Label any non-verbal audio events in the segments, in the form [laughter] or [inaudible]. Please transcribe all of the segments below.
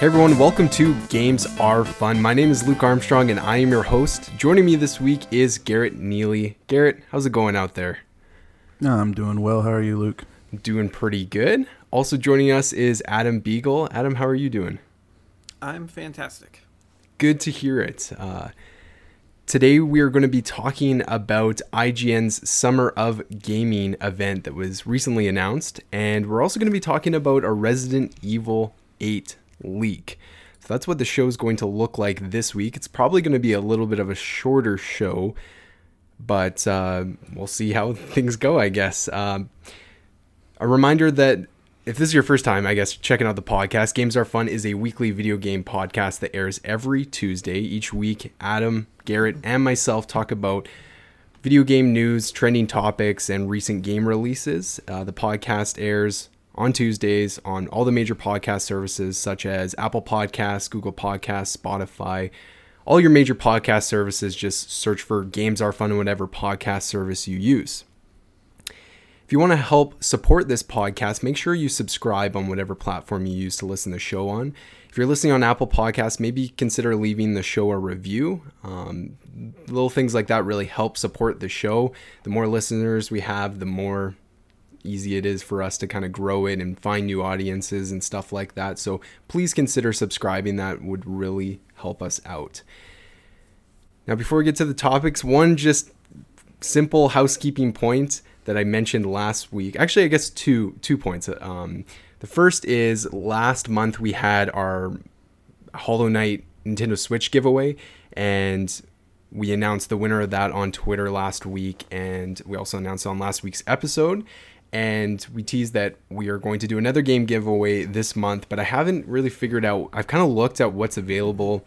Hey everyone, welcome to Games Are Fun. My name is Luke Armstrong and I am your host. Joining me this week is Garrett Neely. Garrett, how's it going out there? No, I'm doing well. How are you, Luke? Doing pretty good. Also joining us is Adam Beagle. Adam, how are you doing? I'm fantastic. Good to hear it. Uh, today we are going to be talking about IGN's Summer of Gaming event that was recently announced, and we're also going to be talking about a Resident Evil 8 leak. So that's what the show is going to look like this week. It's probably going to be a little bit of a shorter show, but uh, we'll see how [laughs] things go, I guess. Um, a reminder that if this is your first time, I guess, checking out the podcast, Games Are Fun is a weekly video game podcast that airs every Tuesday. Each week, Adam, Garrett, and myself talk about video game news, trending topics, and recent game releases. Uh, the podcast airs on Tuesdays on all the major podcast services such as Apple Podcasts, Google Podcasts, Spotify, all your major podcast services. Just search for Games Are Fun, and whatever podcast service you use. If you want to help support this podcast, make sure you subscribe on whatever platform you use to listen to the show on. If you're listening on Apple Podcasts, maybe consider leaving the show a review. Um, little things like that really help support the show. The more listeners we have, the more easy it is for us to kind of grow it and find new audiences and stuff like that. So please consider subscribing. That would really help us out. Now, before we get to the topics, one just simple housekeeping point that I mentioned last week. Actually, I guess two two points. Um, the first is last month we had our Hollow Knight Nintendo Switch giveaway, and we announced the winner of that on Twitter last week, and we also announced on last week's episode. And we teased that we are going to do another game giveaway this month, but I haven't really figured out. I've kind of looked at what's available,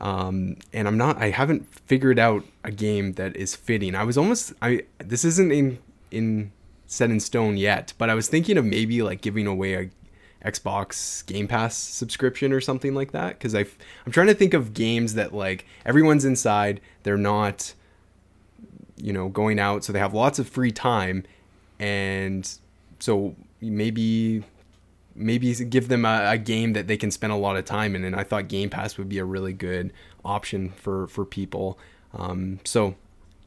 um, and I'm not. I haven't figured out a game that is fitting. I was almost. I this isn't in in set in stone yet, but I was thinking of maybe like giving away a Xbox Game Pass subscription or something like that? Because I I'm trying to think of games that like everyone's inside, they're not you know going out, so they have lots of free time, and so maybe maybe give them a, a, game that they can spend a lot of time in and i thought game pass would be a really good option for for people. Um, so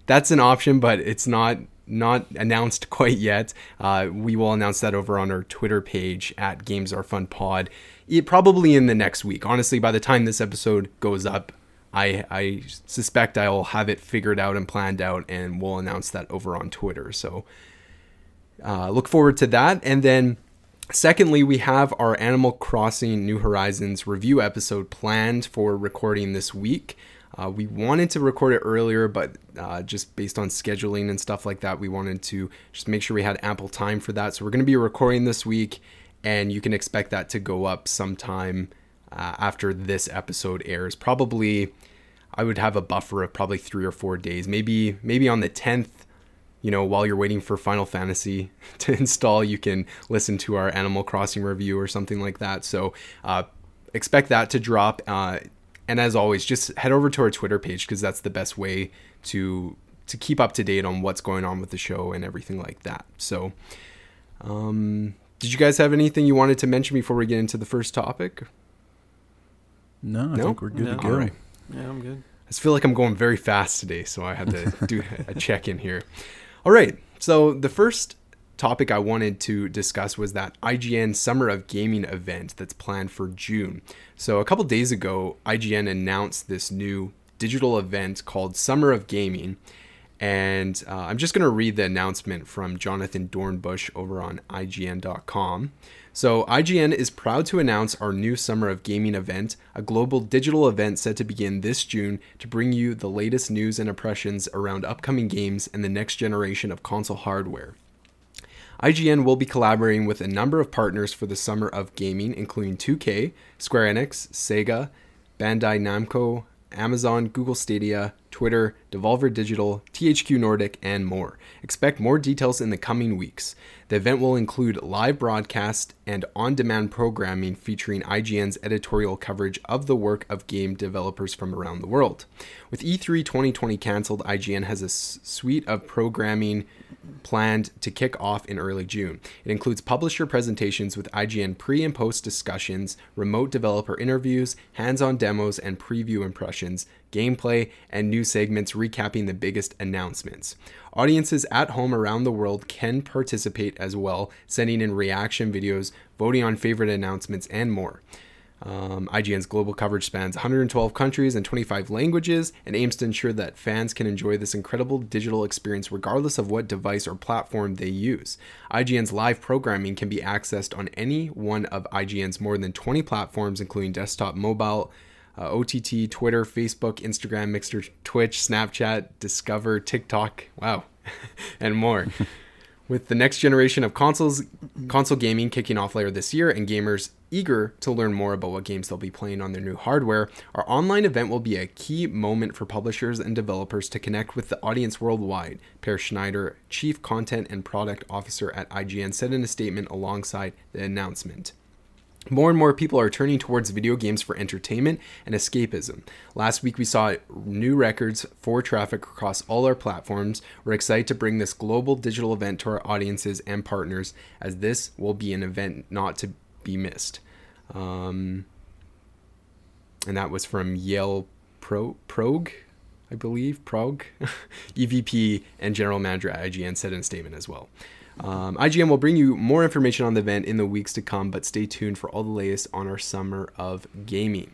that's an option but it's not not announced [laughs] quite yet. Uh, we will announce that over on our Twitter page at Games Are Fun Pod. It, probably in the next week. Honestly, by the time this episode goes up, I, I suspect I'll have it figured out and planned out, and we'll announce that over on Twitter. So uh, look forward to that. And then, secondly, we have our Animal Crossing New Horizons review episode planned for recording this week. Uh, we wanted to record it earlier, but uh, just based on scheduling and stuff like that, we wanted to just make sure we had ample time for that. So we're going to be recording this week, and you can expect that to go up sometime uh, after this episode airs. Probably, I would have a buffer of probably three or four days, maybe maybe on the tenth. You know, while you're waiting for Final Fantasy [laughs] to install, you can listen to our Animal Crossing review or something like that. So uh, expect that to drop. And as always, just head over to our Twitter page because that's the best way to to keep up to date on what's going on with the show and everything like that. So, um, did you guys have anything you wanted to mention before we get into the first topic? No, I no? think we're good no. to go. All right. Yeah, I'm good. I just feel like I'm going very fast today, so I had to [laughs] do a check in here. All right. So the first topic I wanted to discuss was that IGN Summer of Gaming event that's planned for June. So, a couple days ago, IGN announced this new digital event called Summer of Gaming. And uh, I'm just going to read the announcement from Jonathan Dornbush over on IGN.com. So, IGN is proud to announce our new Summer of Gaming event, a global digital event set to begin this June to bring you the latest news and impressions around upcoming games and the next generation of console hardware. IGN will be collaborating with a number of partners for the summer of gaming, including 2K, Square Enix, Sega, Bandai Namco, Amazon, Google Stadia, Twitter, Devolver Digital, THQ Nordic, and more. Expect more details in the coming weeks. The event will include live broadcast and on demand programming featuring IGN's editorial coverage of the work of game developers from around the world. With E3 2020 cancelled, IGN has a suite of programming planned to kick off in early June. It includes publisher presentations with IGN pre and post discussions, remote developer interviews, hands on demos and preview impressions, gameplay, and new segments recapping the biggest announcements. Audiences at home around the world can participate as well, sending in reaction videos, voting on favorite announcements, and more. Um, IGN's global coverage spans 112 countries and 25 languages and aims to ensure that fans can enjoy this incredible digital experience regardless of what device or platform they use. IGN's live programming can be accessed on any one of IGN's more than 20 platforms, including desktop, mobile, uh, OTT, Twitter, Facebook, Instagram, Mixer, Twitch, Snapchat, Discover, TikTok, wow, [laughs] and more. [laughs] With the next generation of consoles, console gaming kicking off later this year, and gamers eager to learn more about what games they'll be playing on their new hardware, our online event will be a key moment for publishers and developers to connect with the audience worldwide. Peer Schneider, Chief Content and Product Officer at IGN, said in a statement alongside the announcement. More and more people are turning towards video games for entertainment and escapism. Last week, we saw new records for traffic across all our platforms. We're excited to bring this global digital event to our audiences and partners, as this will be an event not to be missed. Um, and that was from Yale Pro Prog, I believe, Prog, [laughs] EVP and General Manager at IGN said in a statement as well. Um, IGN will bring you more information on the event in the weeks to come, but stay tuned for all the latest on our summer of gaming.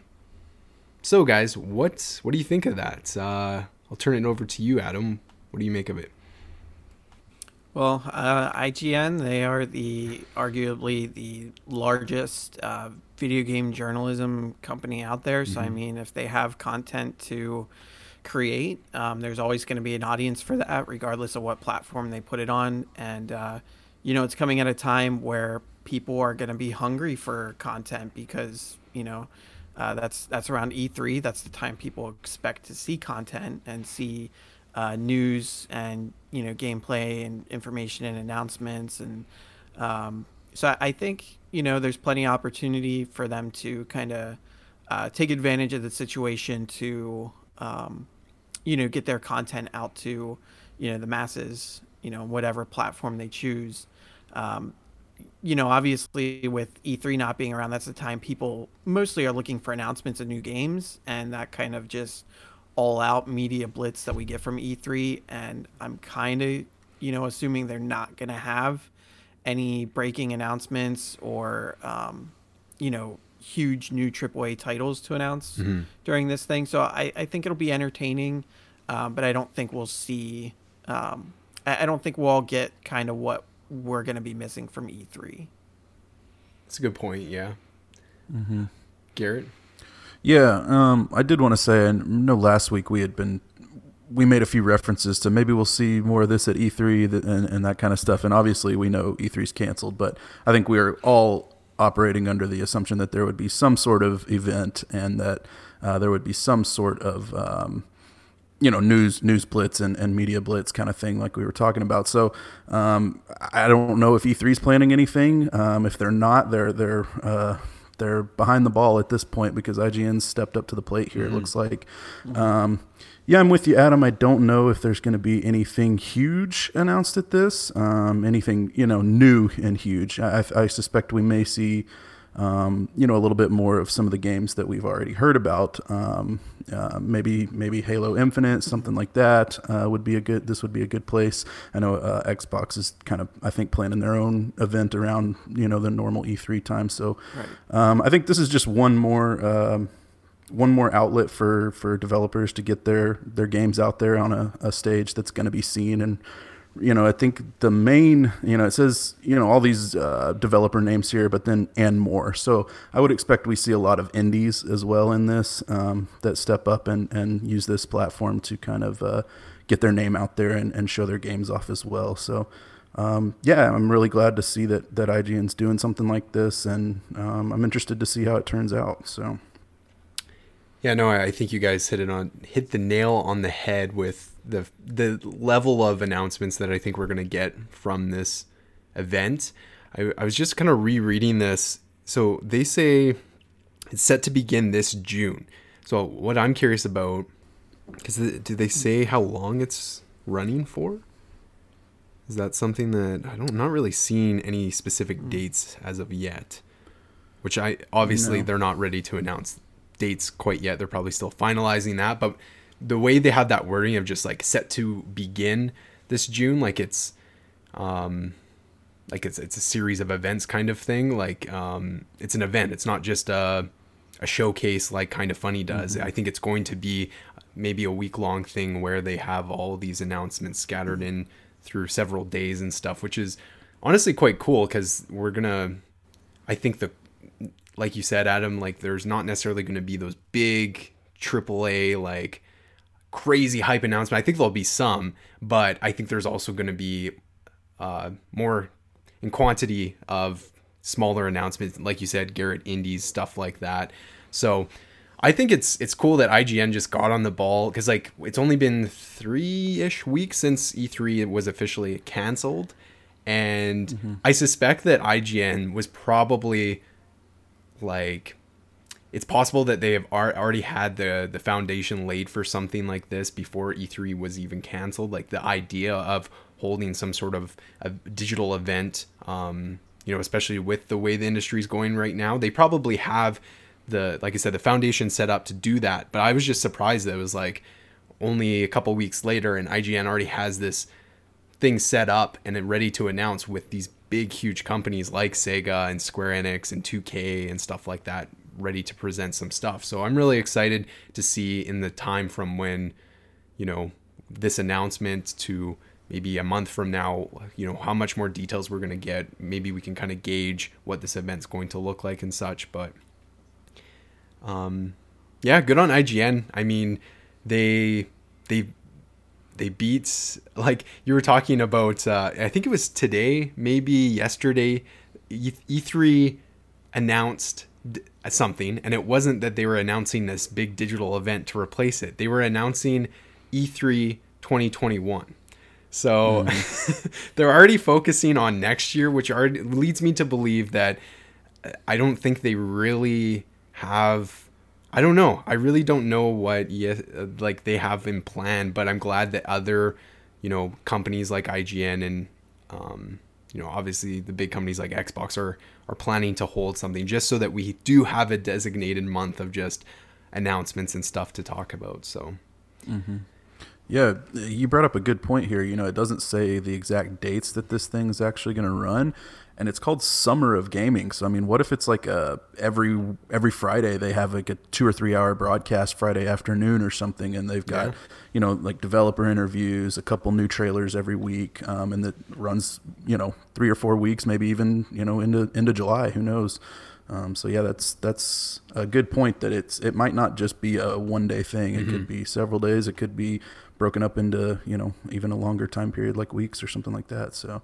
So, guys, what what do you think of that? Uh, I'll turn it over to you, Adam. What do you make of it? Well, uh, IGN they are the arguably the largest uh, video game journalism company out there. So, mm-hmm. I mean, if they have content to create. Um, there's always going to be an audience for that, regardless of what platform they put it on. And, uh, you know, it's coming at a time where people are going to be hungry for content because, you know, uh, that's that's around E3. That's the time people expect to see content and see uh, news and you know gameplay and information and announcements. And um, so I think you know there's plenty of opportunity for them to kind of uh, take advantage of the situation to um, you know get their content out to you know the masses you know whatever platform they choose. Um, you know obviously with e3 not being around that's the time people mostly are looking for announcements of new games and that kind of just all out media blitz that we get from e3 and i'm kind of you know assuming they're not going to have any breaking announcements or um, you know huge new AAA titles to announce mm-hmm. during this thing. So I, I think it'll be entertaining, um, but I don't think we'll see. Um, I, I don't think we'll all get kind of what we're going to be missing from E3. That's a good point. Yeah. Mm-hmm. Garrett. Yeah, um, I did want to say, I know last week we had been we made a few references to maybe we'll see more of this at E3 and, and that kind of stuff. And obviously, we know E3's canceled, but I think we are all operating under the assumption that there would be some sort of event and that uh, there would be some sort of um, you know news news blitz and, and media blitz kind of thing like we were talking about so um, I don't know if E3 is planning anything um, if they're not they're they're uh, they're behind the ball at this point because IGN's stepped up to the plate here mm-hmm. it looks like mm-hmm. Yeah, I'm with you, Adam. I don't know if there's going to be anything huge announced at this, um, anything you know new and huge. I, I suspect we may see, um, you know, a little bit more of some of the games that we've already heard about. Um, uh, maybe maybe Halo Infinite, something like that uh, would be a good. This would be a good place. I know uh, Xbox is kind of I think planning their own event around you know the normal E3 time. So right. Um, I think this is just one more um, one more outlet for for developers to get their their games out there on a, a stage that's going to be seen. And you know i think the main you know it says you know all these uh, developer names here but then and more. So i would expect we see a lot of indies as well in this um, that step up and and use this platform to kind of uh, get their name out there and, and show their games off as well. So um, yeah, I'm really glad to see that that IGN's doing something like this, and um, I'm interested to see how it turns out. So, Yeah, no, I think you guys hit it on hit the nail on the head with the the level of announcements that I think we're gonna get from this event. I, I was just kind of rereading this. So they say it's set to begin this June. So what I'm curious about, because do they say how long it's running for? Is that something that I don't not really seeing any specific hmm. dates as of yet? Which I obviously No. they're not ready to announce dates quite yet. They're probably still finalizing that, but the way they have that wording of just like set to begin this June, like it's um like it's it's a series of events kind of thing. Like um it's an event. It's not just a a showcase like Kinda Funny does. I think it's going to be maybe a week long thing where they have all these announcements scattered in through several days and stuff, which is honestly quite cool because we're gonna. I think the like you said, Adam, like there's not necessarily going to be those big AAA like crazy hype announcement. I think there'll be some, but I think there's also going to be uh, more in quantity of smaller announcements, like you said, Garrett Indies stuff like that. So I think it's it's cool that IGN just got on the ball because like it's only been three ish weeks since E3 was officially canceled, and I suspect that IGN was probably like it's possible that they have already had the the foundation laid for something like this before E3 was even canceled. Like the idea of holding some sort of a digital event, um, you know, especially with the way the industry is going right now, they probably have the like I said the foundation set up to do that. But I was just surprised that it was like only a couple weeks later, and IGN already has this thing set up and ready to announce with these big huge companies like Sega and Square Enix and 2K and stuff like that ready to present some stuff. So I'm really excited to see in the time from when you know this announcement to maybe a month from now, you know, how much more details we're going to get. Maybe we can kind of gauge what this event's going to look like and such, but um yeah, good on IGN. I mean, they they they beat like you were talking about uh, i think it was today maybe yesterday E- e3 announced d- something and it wasn't that they were announcing this big digital event to replace it. They were announcing E e3 2021 so [laughs] they're already focusing on next year which already leads me to believe that uh, i don't think they really have I don't know. I really don't know what yes, like they have in plan, but I'm glad that other, you know, companies like IGN and um, you know, obviously the big companies like Xbox are are planning to hold something just so that we do have a designated month of just announcements and stuff to talk about. So, Yeah, you brought up a good point here. You know, it doesn't say the exact dates that this thing's actually going to run, and it's called Summer of Gaming. So, I mean, what if it's like a every every Friday they have like a two or three hour broadcast Friday afternoon or something, and they've got Yeah. you know like developer interviews, a couple new trailers every week, um, and that runs you know three or four weeks, maybe even you know into into July. Who knows? Um, so yeah, that's that's a good point. That it's it might not just be a one day thing. It could be several days. It could be broken up into you know even a longer time period, like weeks or something like that. So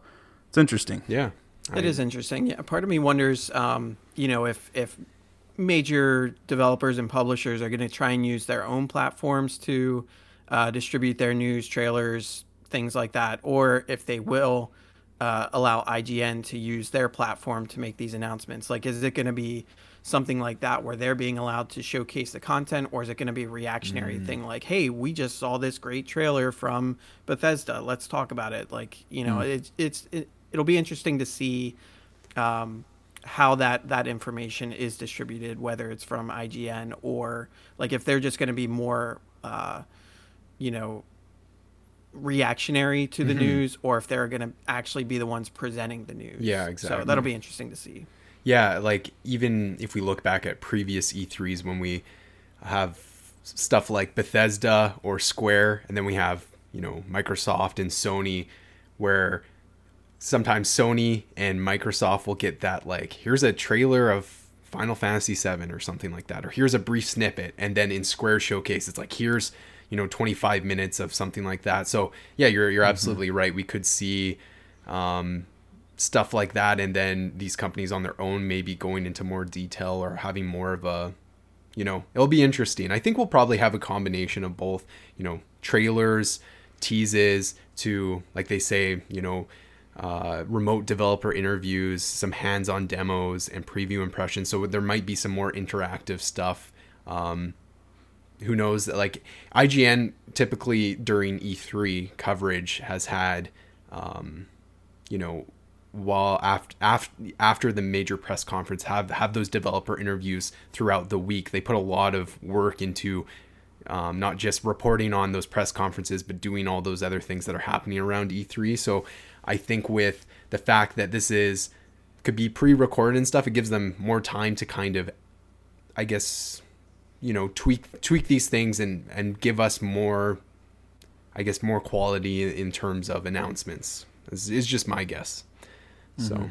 it's interesting. yeah. It is interesting. Yeah, part of me wonders, um, you know, if if major developers and publishers are going to try and use their own platforms to uh, distribute their news, trailers, things like that, or if they will uh, allow IGN to use their platform to make these announcements. Like, is it going to be something like that where they're being allowed to showcase the content, or is it going to be a reactionary thing like, hey, we just saw this great trailer from Bethesda, let's talk about it. Like, you know, it's it's it, it'll be interesting to see um, how that that information is distributed, whether it's from IGN or like if they're just going to be more, uh, you know, reactionary to the news, or if they're going to actually be the ones presenting the news. Yeah, exactly. So that'll be interesting to see. Yeah, like even if we look back at previous E3s when we have stuff like Bethesda or Square, and then we have, you know, Microsoft and Sony, where sometimes Sony and Microsoft will get that, like, here's a trailer of Final Fantasy VII or something like that, or here's a brief snippet. And then in Square Showcase, it's like, here's, you know, 25 minutes of something like that. So, yeah, you're, you're absolutely right. We could see, um, stuff like that and then these companies on their own maybe going into more detail or having more of a you know, it'll be interesting. I think we'll probably have a combination of both, you know, trailers, teases to, like they say, you know, uh, remote developer interviews, some hands-on demos, and preview impressions. So there might be some more interactive stuff. Um, who knows? Like IGN typically during E3 coverage has had, um, you know, while after, after after the major press conference have have those developer interviews throughout the week they put a lot of work into um, not just reporting on those press conferences but doing all those other things that are happening around e3 so i think with the fact that this is could be pre-recorded and stuff it gives them more time to kind of i guess you know tweak tweak these things and and give us more i guess more quality in terms of announcements is, is just my guess so mm-hmm.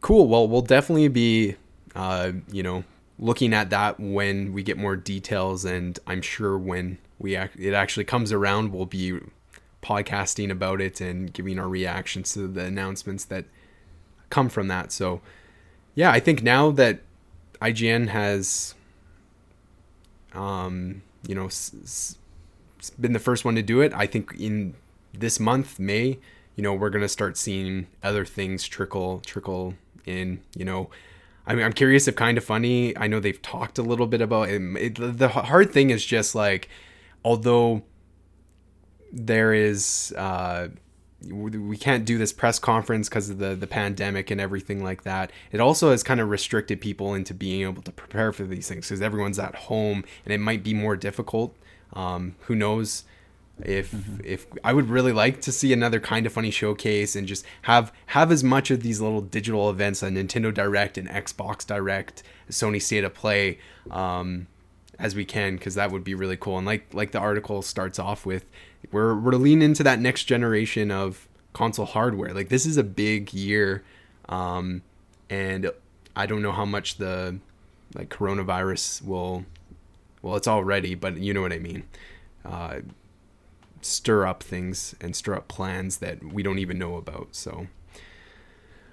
cool. Well, we'll definitely be, uh, you know, looking at that when we get more details, and I'm sure when we ac- it actually comes around, we'll be podcasting about it and giving our reactions to the announcements that come from that. So, yeah, I think now that IGN has, um, you know, s- s- been the first one to do it, I think in this month, May, you know we're gonna start seeing other things trickle trickle in you know I mean, I'm curious if Kinda Funny. I know they've talked a little bit about it. it. The hard thing is just like, although there is, uh, we can't do this press conference because of the the pandemic and everything like that. It also has kind of restricted people into being able to prepare for these things because everyone's at home and it might be more difficult. Um, who knows? if mm-hmm. if I would really like to see another Kinda Funny showcase and just have have as much of these little digital events on Nintendo Direct and Xbox Direct, Sony State of Play, um, as we can because that would be really cool. And like like the article starts off with, we're we're leaning into that next generation of console hardware. Like this is a big year, um, and I don't know how much the like coronavirus will. Well, it's already, but you know what I mean. Uh, stir up things and stir up plans that we don't even know about. So,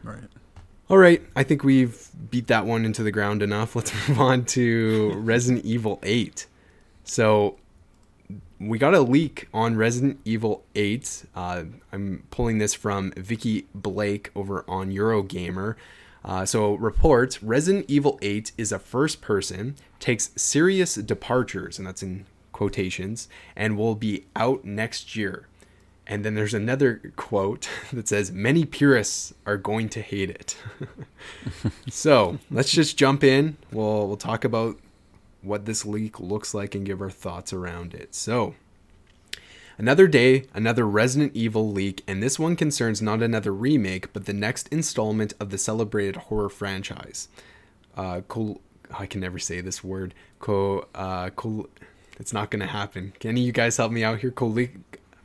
right. All right, I think we've beat that one into the ground enough. [laughs] Let's move on to Resident Evil 8. So, we got a leak on Resident Evil 8. Uh, I'm pulling this from Vikki Blake over on Eurogamer. Uh, so, reports Resident Evil 8 is a first person, takes serious departures, and that's in quotations, and will be out next year. And then there's another quote [laughs] that says, Many purists are going to hate it. [laughs] so let's just jump in. We'll, we'll talk about what this leak looks like and give our thoughts around it. So, another day, another Resident Evil leak, and this one concerns not another remake, but the next installment of the celebrated horror franchise. Uh, col- I can never say this word. Co- uh, col- it's not gonna happen. Can any of you guys help me out here? Colli-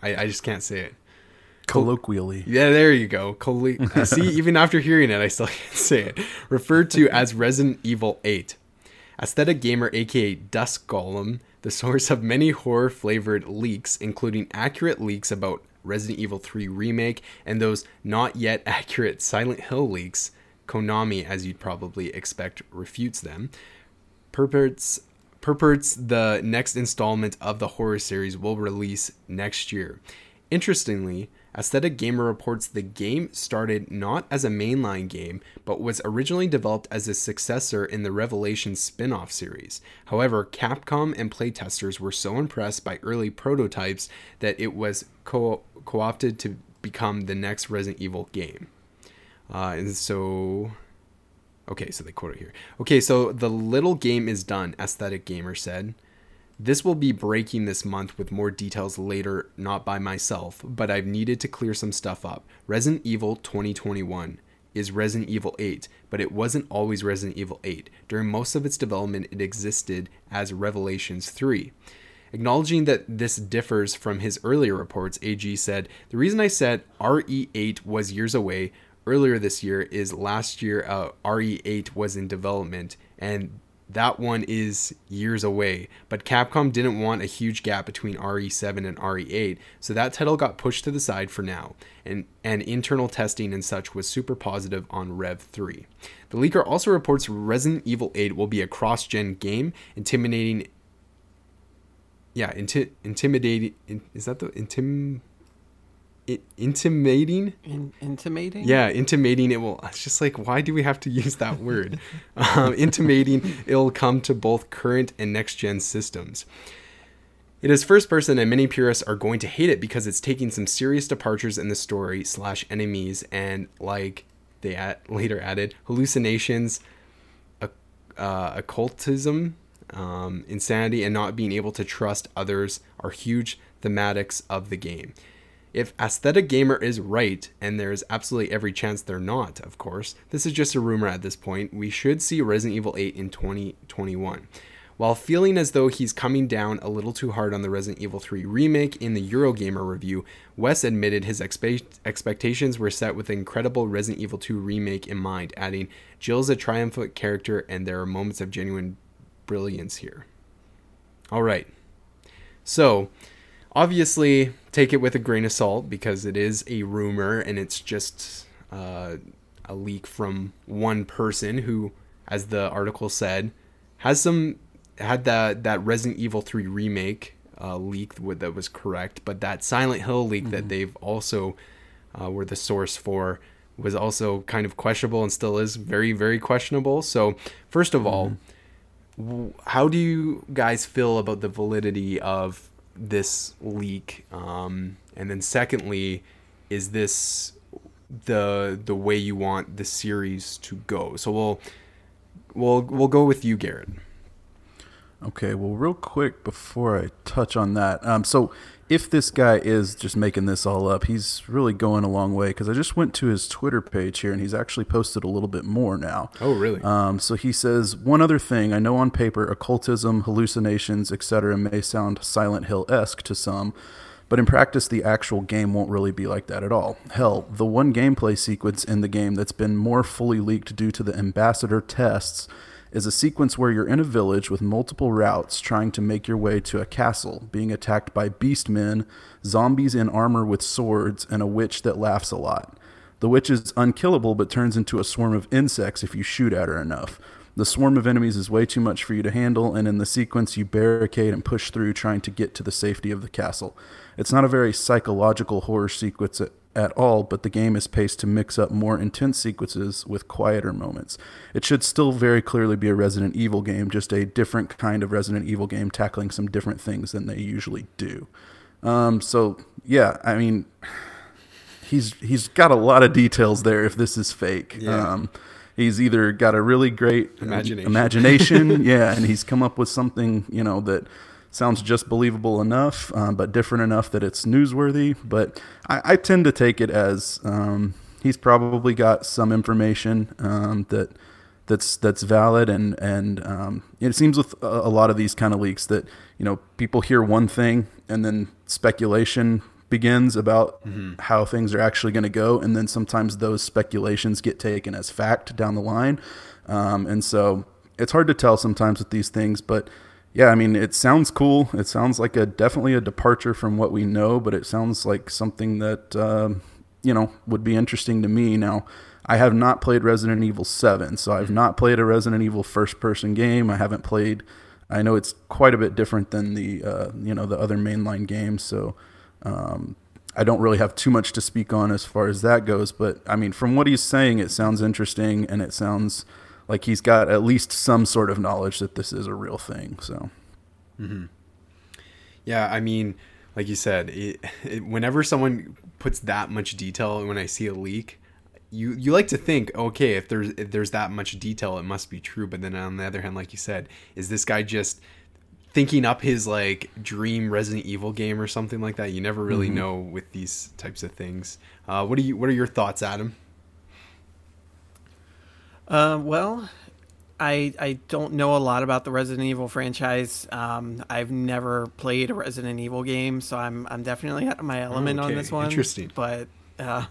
I, I just can't say it. Colloquially. Yeah, there you go. Colli- see, even after hearing it, I still [laughs] can't say it. Referred to as Resident Evil 8. Aesthetic Gamer, aka Dusk Golem, the source of many horror flavored leaks, including accurate leaks about Resident Evil 3 Remake and those not yet [laughs] accurate Silent Hill leaks, Konami, as you'd probably expect, refutes them. Purports purports the next installment of the horror series will release next year. Interestingly, Aesthetic Gamer reports the game started not as a mainline game, but was originally developed as a successor in the Revelation spin off series. However, Capcom and playtesters were so impressed by early prototypes that it was co opted to become the next Resident Evil game. Uh, and so Okay, so they quote it here. Okay, so the little game is done, Aesthetic Gamer said. This will be breaking this month with more details later, not by myself, but I've needed to clear some stuff up. Resident Evil 2021 is Resident Evil 8, but it wasn't always Resident Evil 8. During most of its development, it existed as Revelations 3. Acknowledging that this differs from his earlier reports, AG said, The reason I said RE8 was years away earlier this year is last year uh, RE8 was in development and that one is years away. But Capcom didn't want a huge gap between RE7 and RE8, so that title got pushed to the side for now, and, and internal testing and such was super positive on Rev 3. The leaker also reports Resident Evil 8 will be a cross gen game, intimidating. Yeah, inti- intimidating. In, is that the intim? Intimating? In, intimating? Yeah intimating it will it's just like why do we have to [laughs] use that word? Um, intimating it'll come to both current and next gen systems. It is first person and many purists are going to hate it because it's taking some serious departures in the story slash enemies and like they at, later added hallucinations uh, occultism um, insanity and not being able to trust others are huge thematics of the game if Aesthetic Gamer is right, and there is absolutely every chance they're not, of course, this is just a rumor at this point, we should see Resident Evil 8 in 2021. While feeling as though he's coming down a little too hard on the Resident Evil 3 remake in the Eurogamer review, Wes admitted his expe- expectations were set with incredible Resident Evil 2 remake in mind, adding, Jill's a triumphant character and there are moments of genuine brilliance here. All right. So, obviously take it with a grain of salt because it is a rumor and it's just uh, a leak from one person who as the article said has some had that that resident evil 3 remake uh, leak that was correct but that silent hill leak mm-hmm. that they've also uh, were the source for was also kind of questionable and still is very very questionable so first of all mm-hmm. how do you guys feel about the validity of this leak? Um, and then secondly, is this the the way you want the series to go? So we'll we'll we'll go with you, Garrett. Okay, well, real quick before I touch on that, um, so if this guy is just making this all up, he's really going a long way because I just went to his Twitter page here and he's actually posted a little bit more now. Oh, really? Um, so he says one other thing. I know on paper, occultism, hallucinations, etc., may sound Silent Hill esque to some, but in practice, the actual game won't really be like that at all. Hell, the one gameplay sequence in the game that's been more fully leaked due to the ambassador tests is a sequence where you're in a village with multiple routes trying to make your way to a castle, being attacked by beastmen, zombies in armor with swords, and a witch that laughs a lot. The witch is unkillable but turns into a swarm of insects if you shoot at her enough. The swarm of enemies is way too much for you to handle, and in the sequence, you barricade and push through trying to get to the safety of the castle. It's not a very psychological horror sequence at all, but the game is paced to mix up more intense sequences with quieter moments. It should still very clearly be a Resident Evil game, just a different kind of Resident Evil game tackling some different things than they usually do. Um, so yeah, I mean, he's he's got a lot of details there. If this is fake, yeah. um, he's either got a really great imagination, imagination [laughs] yeah, and he's come up with something you know that sounds just believable enough, um, but different enough that it's newsworthy. But I, I tend to take it as um, he's probably got some information um, that that's that's valid, and and um, it seems with a, a lot of these kind of leaks that you know people hear one thing and then speculation begins about mm-hmm. how things are actually going to go, and then sometimes those speculations get taken as fact down the line, um, and so it's hard to tell sometimes with these things, but yeah, I mean, it sounds cool. It sounds like a definitely a departure from what we know, but it sounds like something that uh, you know would be interesting to me. Now, I have not played Resident Evil Seven, so I've not played a Resident Evil first-person game. I haven't played. I know it's quite a bit different than the uh, you know the other mainline games, so um, I don't really have too much to speak on as far as that goes. But I mean, from what he's saying, it sounds interesting, and it sounds like he's got at least some sort of knowledge that this is a real thing. So, mm-hmm. yeah, I mean, like you said, it, it, whenever someone puts that much detail, when I see a leak, you you like to think, okay, if there's if there's that much detail, it must be true. But then on the other hand, like you said, is this guy just thinking up his like dream Resident Evil game or something like that? You never really mm-hmm. know with these types of things. Uh, what do you What are your thoughts, Adam? Uh, well, I I don't know a lot about the Resident Evil franchise. Um, I've never played a Resident Evil game, so I'm I'm definitely out of my element okay. on this one. Interesting, but uh,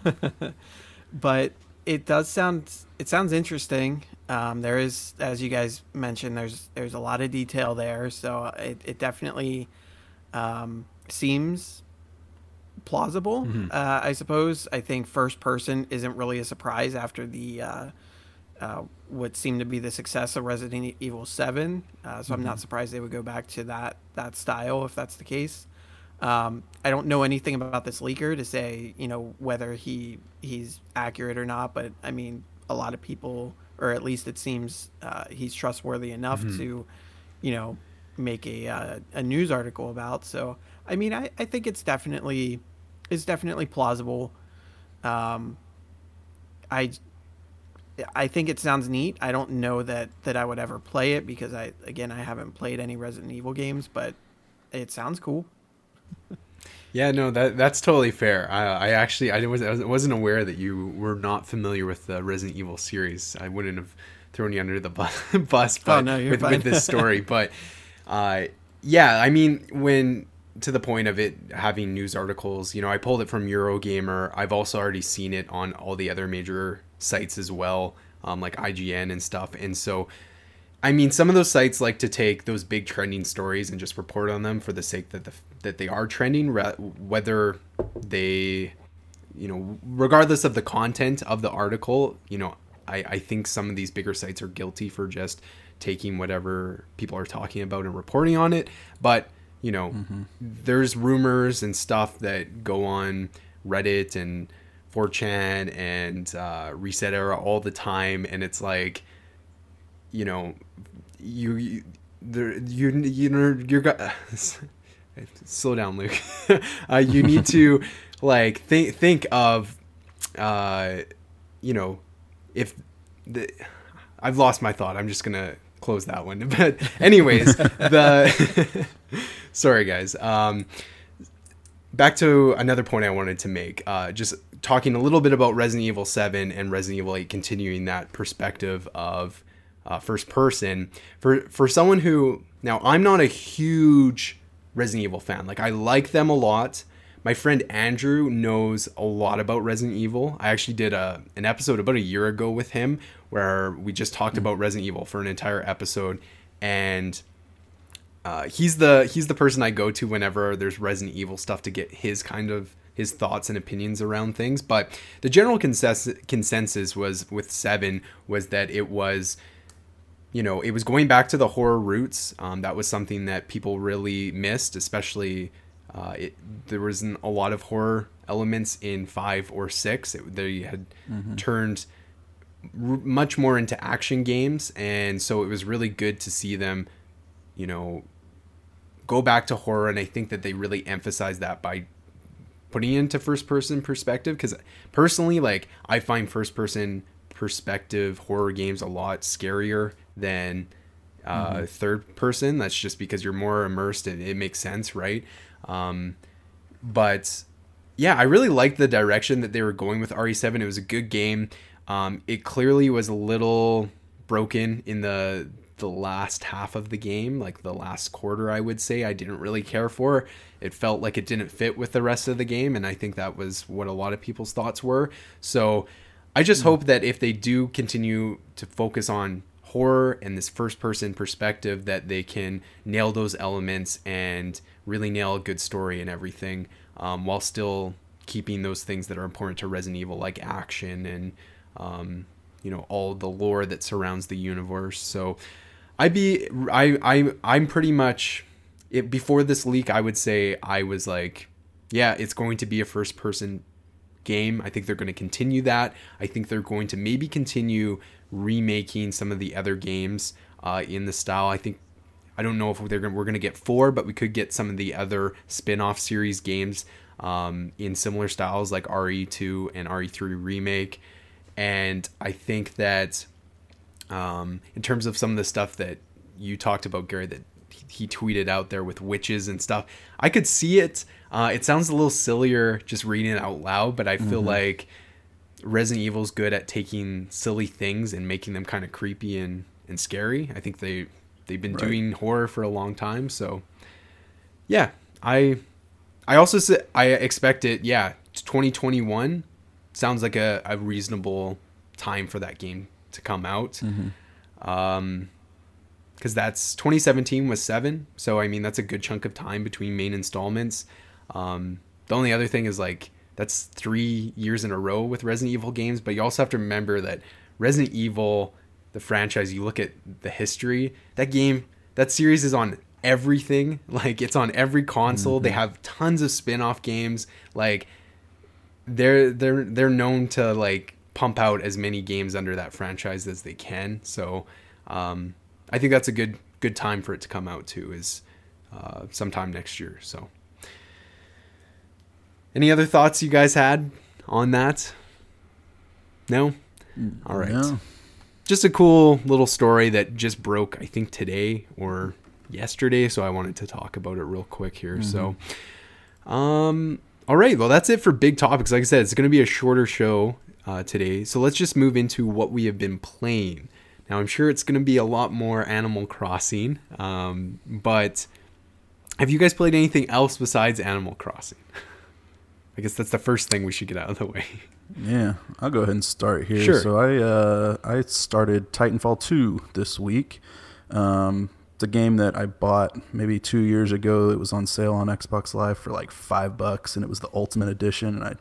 [laughs] but it does sound it sounds interesting. Um, there is, as you guys mentioned, there's there's a lot of detail there, so it, it definitely um, seems plausible. Mhm. Uh, I suppose. I think first person isn't really a surprise after the uh, uh, what seemed to be the success of Resident Evil Seven. Uh, so I'm not surprised they would go back to that that style if that's the case. Um, I don't know anything about this leaker to say, you know, whether he he's accurate or not. But I mean, a lot of people, or at least it seems, uh, he's trustworthy enough to, you know, make a uh, a news article about. So I mean, I, I think it's definitely it's definitely plausible. Um, I I think it sounds neat. I don't know that that I would ever play it because I again I haven't played any Resident Evil games, but it sounds cool. [laughs] Yeah, no, that that's totally fair. I, I actually I was I wasn't aware that you were not familiar with the Resident Evil series. I wouldn't have thrown you under the bu- [laughs] bus, but Oh, no, with, with this [laughs] story. but uh, yeah, I mean, when to the point of it having news articles, you know, I pulled it from Eurogamer. I've also already seen it on all the other major sites as well, um, like IGN and stuff. And so, I mean, some of those sites like to take those big trending stories and just report on them for the sake that the that they are trending, whether they, you know, regardless of the content of the article, you know, I, I think some of these bigger sites are guilty for just taking whatever people are talking about and reporting on it. But you know, there's rumors and stuff that go on Reddit and 4chan and uh, Reset Era all the time, and it's like, you know, you, you there you you know you're got [laughs] slow down luke. [laughs] Uh, you need to [laughs] like think think of uh you know if the i've lost my thought. I'm just gonna close that one. But anyways the sorry guys. Um back to another point i wanted to make. Uh just talking a little bit about resident evil 7 and resident evil 8 continuing that perspective of uh, first person for for someone who now I'm not a huge Resident Evil fan. Like I like them a lot. My friend Andrew knows a lot about Resident Evil. I actually did a an episode about a year ago with him where we just talked about Resident Evil for an entire episode and uh, he's the he's the person I go to whenever there's Resident Evil stuff to get his kind of his thoughts and opinions around things. But the general consensus consensus was with Seven was that it was you know, it was going back to the horror roots. Um, that was something that people really missed, especially uh, it, there wasn't a lot of horror elements in five or six. It, they had turned r- much more into action games, and so it was really good to see them, you know, go back to horror. And I think that they really emphasized that by putting it into first person perspective. Because personally, like I find first person perspective horror games a lot scarier than uh, third person. That's just because you're more immersed and it makes sense, right? Um, but yeah, I really liked the direction that they were going with RE7. It was a good game. Um, it clearly was a little broken in the the last half of the game, like the last quarter, I would say. I didn't really care for. It felt like it didn't fit with the rest of the game, and I think that was what a lot of people's thoughts were. So I just hope that if they do continue to focus on horror and this first person perspective that they can nail those elements and really nail a good story and everything um, while still keeping those things that are important to Resident Evil like action and um, you know all the lore that surrounds the universe so I'd be I I I'm pretty much it before this leak I would say I was like yeah it's going to be a first person game. I think they're going to continue that. I think they're going to maybe continue remaking some of the other games uh, in the style. I think I don't know if they're gonna, we're going to get four, but we could get some of the other spin-off series games um, in similar styles like RE2 and RE3 remake. And I think that um, in terms of some of the stuff that you talked about, Gary, that he tweeted out there with witches and stuff. I could see it. Uh, it sounds a little sillier just reading it out loud, but I feel like Resident Evil's good at taking silly things and making them kind of creepy and, and scary. I think they they've been Right. doing horror for a long time, so yeah, I I also said I expect it. Yeah, 2021 sounds like a, a reasonable time for that game to come out. Mm-hmm. Um, because that's 2017 was seven, so I mean that's a good chunk of time between main installments. Um, the only other thing is like that's three years in a row with Resident Evil games, but you also have to remember that Resident Evil, the franchise, you look at the history, that game, that series is on everything. [laughs] Like it's on every console. Mm-hmm. They have tons of spin-off games. Like they're they're they're known to like pump out as many games under that franchise as they can. So um, I think that's a good good time for it to come out too. Is uh, sometime next year. So any other thoughts you guys had on that? No? All right. No. Just a cool little story that just broke, I think, today or yesterday. So I wanted to talk about it real quick here. Mm-hmm. So, um, all right. Well, that's it for big topics. Like I said, it's going to be a shorter show uh, today. So let's just move into what we have been playing. Now, I'm sure it's going to be a lot more Animal Crossing, um, but have you guys played anything else besides Animal Crossing? I guess that's the first thing we should get out of the way. Yeah, I'll go ahead and start here. Sure. So I uh, I started Titanfall 2 this week. Um, it's a game that I bought maybe two years ago. It was on sale on Xbox Live for like five bucks, and it was the Ultimate Edition. And I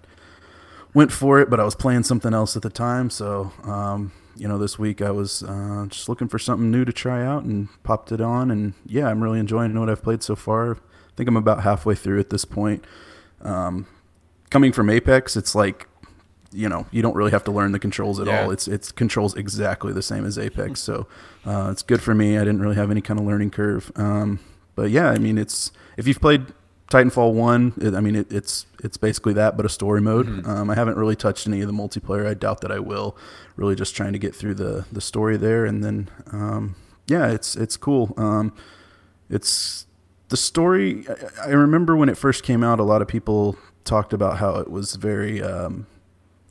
went for it, but I was playing something else at the time. So, um, you know, this week I was uh, just looking for something new to try out and popped it on. And yeah, I'm really enjoying what I've played so far. I think I'm about halfway through at this point. Um, coming from Apex, it's like you know you don't really have to learn the controls at yeah. all. It's it's controls exactly the same as Apex, [laughs] so uh, it's good for me. I didn't really have any kind of learning curve. Um, but yeah, I mean, it's if you've played Titanfall one, it, I mean, it, it's it's basically that, but a story mode. Mm-hmm. Um, I haven't really touched any of the multiplayer. I doubt that I will. Really, just trying to get through the the story there, and then um, yeah, it's it's cool. Um, it's the story. I, I remember when it first came out, a lot of people talked about how it was very um,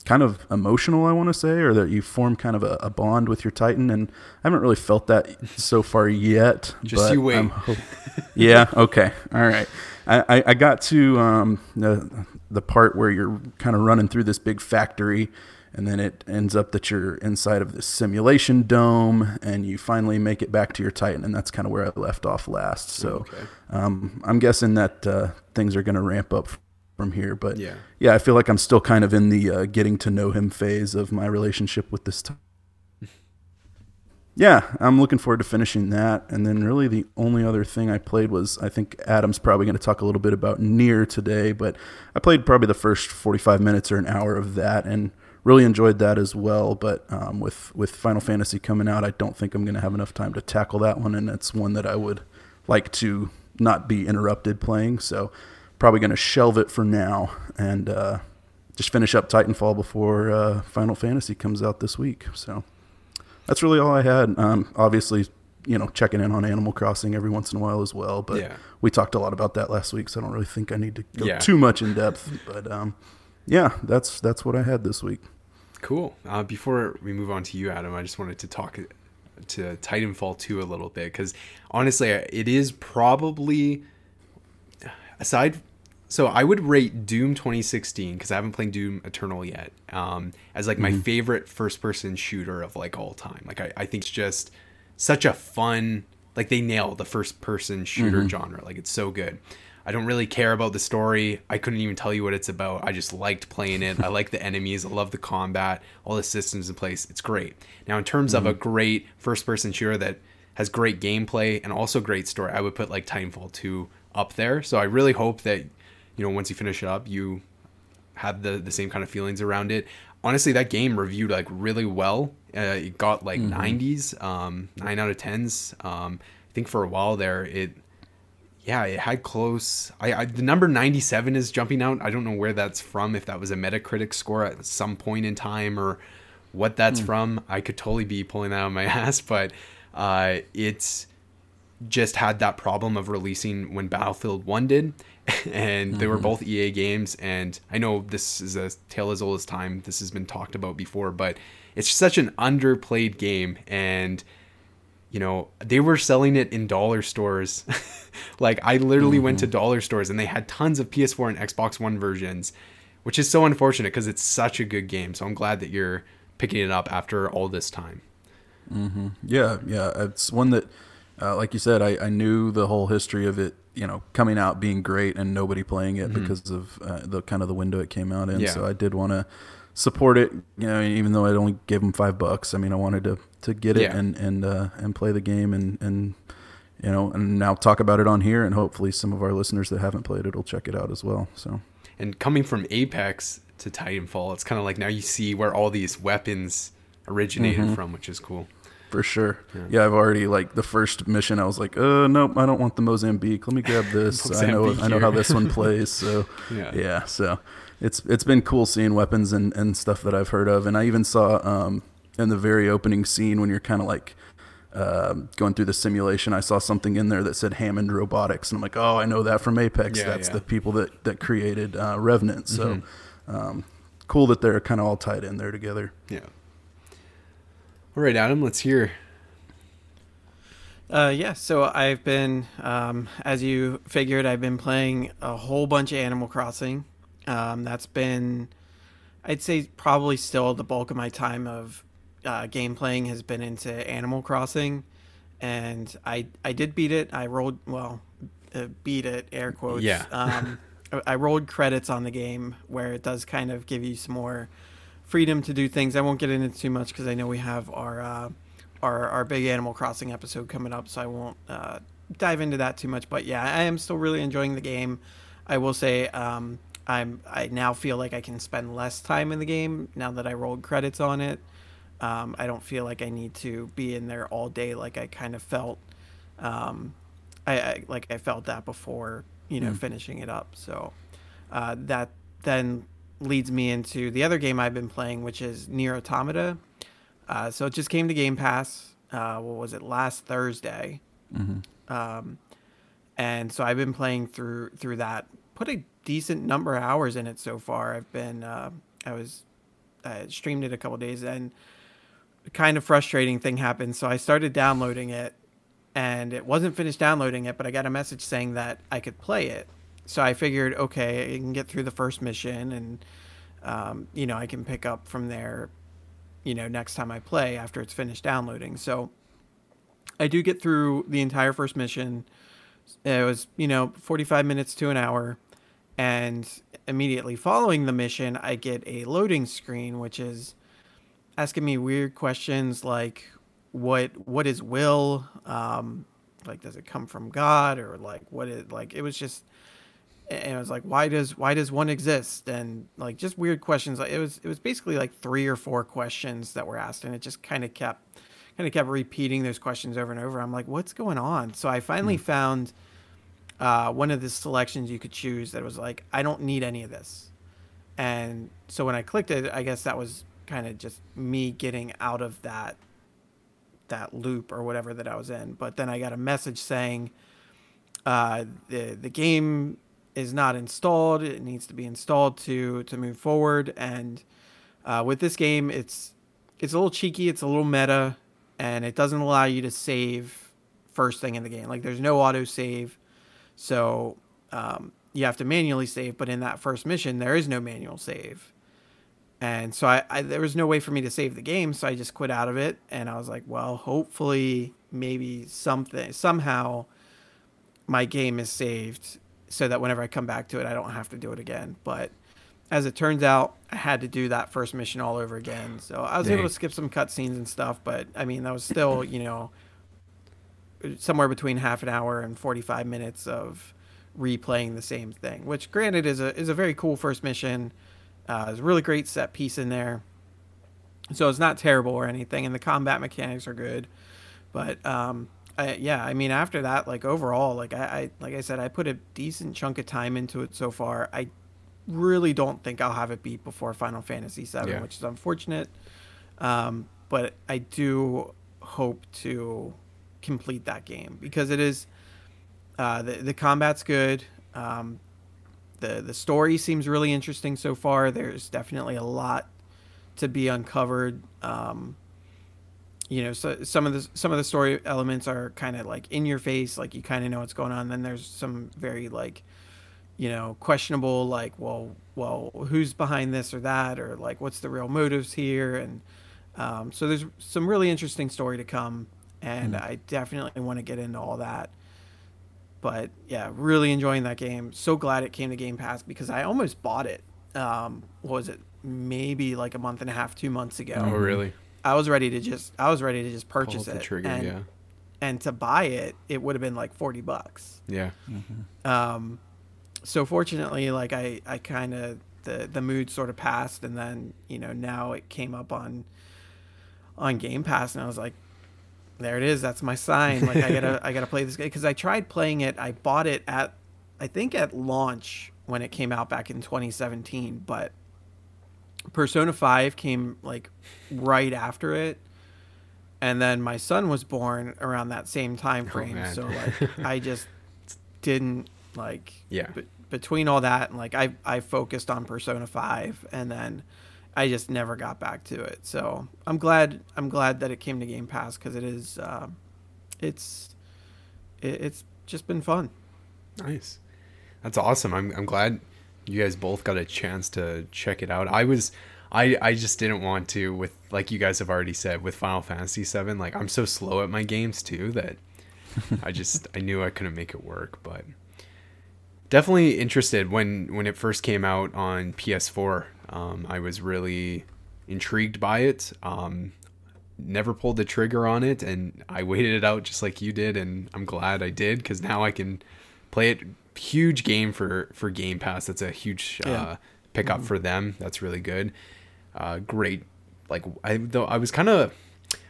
kind of emotional, I want to say, or that you form kind of a, a, bond with your Titan. And I haven't really felt that so far yet. [laughs] Just you wait. Ho- [laughs] yeah. Okay. All right. I, I got to um, the, the part where you're kind of running through this big factory and then it ends up that you're inside of this simulation dome and you finally make it back to your titan and that's kind of where i left off last so okay. um, i'm guessing that uh, things are going to ramp up from here. But yeah, yeah, I feel like I'm still kind of in the uh, getting to know him phase of my relationship with this. Yeah, I'm looking forward to finishing that. And then really the only other thing I played was I think Adam's probably going to talk a little bit about NieR today, but I played probably the first 45 minutes or an hour of that and really enjoyed that as well. But um, with with Final Fantasy coming out, I don't think I'm going to have enough time to tackle that one, and it's one that I would like to not be interrupted playing. So probably going to shelve it for now and uh, just finish up Titanfall before uh, Final Fantasy comes out this week. So that's really all I had. Um, obviously, you know, checking in on Animal Crossing every once in a while as well. But yeah. we talked a lot about that last week, so I don't really think I need to go yeah. too much in depth. but um, yeah, that's that's what I had this week. Cool. Uh, before we move on to you, Adam, I just wanted to talk to Titanfall 2 a little bit because honestly, it is probably aside so I would rate Doom 2016 because I haven't played Doom Eternal yet um, as like my mm-hmm. favorite first person shooter of like all time. Like I, I think it's just such a fun like they nailed the first person shooter mm-hmm. genre. Like it's so good. I don't really care about the story. I couldn't even tell you what it's about. I just liked playing it. I like the enemies. I love the combat, all the systems in place. It's great. Now in terms mm-hmm. of a mm-hmm. great first person shooter that has great gameplay and also great story, I would put like Titanfall 2 up there. So I really hope that you know once you finish it up, you have the the same kind of feelings around it. Honestly, that game reviewed like really well. Uh, it got like mm-hmm. 90s, um, nine out of tens. Um, I think for a while there, it yeah, it had close. I, I, the number 97 is jumping out. I don't know where that's from. If that was a Metacritic score at some point in time or what that's mm. from, I could totally be pulling that out of my [laughs] ass. But uh, it's just had that problem of releasing when Battlefield 1 did. [laughs] and mm-hmm. they were mm-hmm. both EA games. And I know this is a tale as old as time. This has been talked about before, but it's such an underplayed game. And, you know, they were selling it in dollar stores. [laughs] like, I literally mm-hmm. went to mm-hmm. dollar stores and they had tons of PS4 and Xbox One versions, which is so unfortunate because it's such a good game. So I'm glad that you're picking it up after all this time. Mm-hmm. Yeah, yeah, it's one that, uh, like you said, I, I knew the whole history of it. You know, coming out being great and nobody playing it mm-hmm. because of uh, the kind of the window it came out in. Yeah. So I did want to support it. You know, even though I only gave them five bucks. I mean, I wanted to to get it yeah. and and uh, and play the game and and you know and now talk about it on here and hopefully some of our listeners that haven't played it will check it out as well. So. And coming from Apex to Titanfall, it's kind of like now you see where all these weapons originated mm-hmm. from, which is cool. For sure. Yeah. yeah. I've already like the first mission. I was like, uh, nope, I don't want the Mozambique. Let me grab this. I know, I know how this one plays. So [laughs] yeah. yeah, so it's it's been cool seeing weapons and and stuff that I've heard of, and I even saw um in the very opening scene when you're kind of like. Uh, going through the simulation, I saw something in there that said Hammond Robotics, and I'm like, "Oh, I know that from Apex. Yeah, That's the people that that created uh, Revenant." So, mm-hmm. um, cool that they're kind of all tied in there together. Yeah. All right, Adam, let's hear. Uh, yeah, so I've been, um, as you figured, I've been playing a whole bunch of Animal Crossing. Um, that's been, I'd say, probably still the bulk of my time of uh, game playing has been into Animal Crossing, and I I did beat it. I rolled well, uh, beat it air quotes. Yeah. um, [laughs] I rolled credits on the game where it does kind of give you some more freedom to do things. I won't get into too much because I know we have our uh, our our big Animal Crossing episode coming up, so I won't uh, dive into that too much. But yeah, I am still really enjoying the game. I will say um, I'm I now feel like I can spend less time in the game now that I rolled credits on it. Um, I don't feel like I need to be in there all day like I kind of felt. Um, I, I, like I felt that before you know mm. finishing it up. So uh, that then leads me into the other game I've been playing, which is NieR Automata. Uh, so it just came to Game Pass. Uh, what was it last Thursday? Mm-hmm. Um, and so I've been playing through through that. Put a decent number of hours in it so far. I've been uh, I was I streamed it a couple days and kind of frustrating thing happened. So I started downloading it and it wasn't finished downloading it, but I got a message saying that I could play it so I figured, okay, I can get through the first mission, and um, you know, I can pick up from there. You know, next time I play after it's finished downloading. So I do get through the entire first mission. It was you know 45 minutes to an hour, and immediately following the mission, I get a loading screen, which is asking me weird questions like what what is will um like does it come from god or like what is like it was just and I was like why does why does one exist? And like just weird questions. It was it was basically like three or four questions that were asked and it just kind of kept kind of kept repeating those questions over and over. I'm like what's going on? So i finally mm. found uh, one of the selections you could choose that was like i don't need any of this. And so when i clicked it i guess that was kind of just me getting out of that that loop or whatever that i was in. But then i got a message saying uh, the the game is not installed. It needs to be installed to to move forward. And uh, with this game, it's it's a little cheeky. It's a little meta, and it doesn't allow you to save first thing in the game. Like there's no auto save, so um, you have to manually save. But in that first mission, there is no manual save. And so I, I there was no way for me to save the game, so I just quit out of it. And I was like, well, hopefully, maybe something somehow my game is saved so that whenever I come back to it, I don't have to do it again. But as it turns out, I had to do that first mission all over again. So I was Dang. able to skip some cutscenes and stuff, but I mean, that was still, [laughs] you know, somewhere between half an hour and 45 minutes of replaying the same thing, which granted is a, is a very cool first mission. Uh, there's a really great set piece in there. So it's not terrible or anything. And the combat mechanics are good, but, um, I, yeah, I mean, after that, like overall, like I, I, like I said, I put a decent chunk of time into it so far. I really don't think I'll have it beat before Final Fantasy VII, yeah. which is unfortunate. Um, but I do hope to complete that game because it is uh, the the combat's good. Um, the the story seems really interesting so far. There's definitely a lot to be uncovered. Um, you know so some of the some of the story elements are kind of like in your face like you kind of know what's going on then there's some very like you know questionable like well well who's behind this or that or like what's the real motives here and Um, so there's some really interesting story to come, and Mm. I definitely want to get into all that. But yeah, really enjoying that game. So glad it came to Game Pass because I almost bought it. Um, what was it? Maybe like a month and a half, two months ago. Oh, really? I was ready to just I was ready to just purchase it. trigger. and, yeah. and to buy it, it would have been like forty bucks. Yeah. Um, so fortunately, like I, I kind of the the mood sort of passed, and then you know now it came up on on Game Pass, and I was like, there it is. That's my sign. Like I gotta I gotta play this game because I tried playing it. I bought it at I think at launch when it came out back in 2017, but Persona 5 came like right after it. And then my son was born around that same time frame. man. so like [laughs] I just didn't like Yeah. be- between all that and like I I focused on Persona 5 and then I just never got back to it. So I'm glad I'm glad that it came to Game Pass because it is uh, it's it, it's just been fun. Nice. That's awesome. I'm I'm glad you guys both got a chance to check it out. I was I I just didn't want to with like you guys have already said with Final Fantasy 7 like I'm so slow at my games too that I [laughs] just I knew I couldn't make it work, but definitely interested when when it first came out on PS4. Um, I was really intrigued by it. Um, never pulled the trigger on it, and I waited it out just like you did, and I'm glad I did because now I can play it. Huge game for for Game Pass. That's a huge uh, Yeah. pickup for them. That's really good. Uh, great. Like I though I was kind of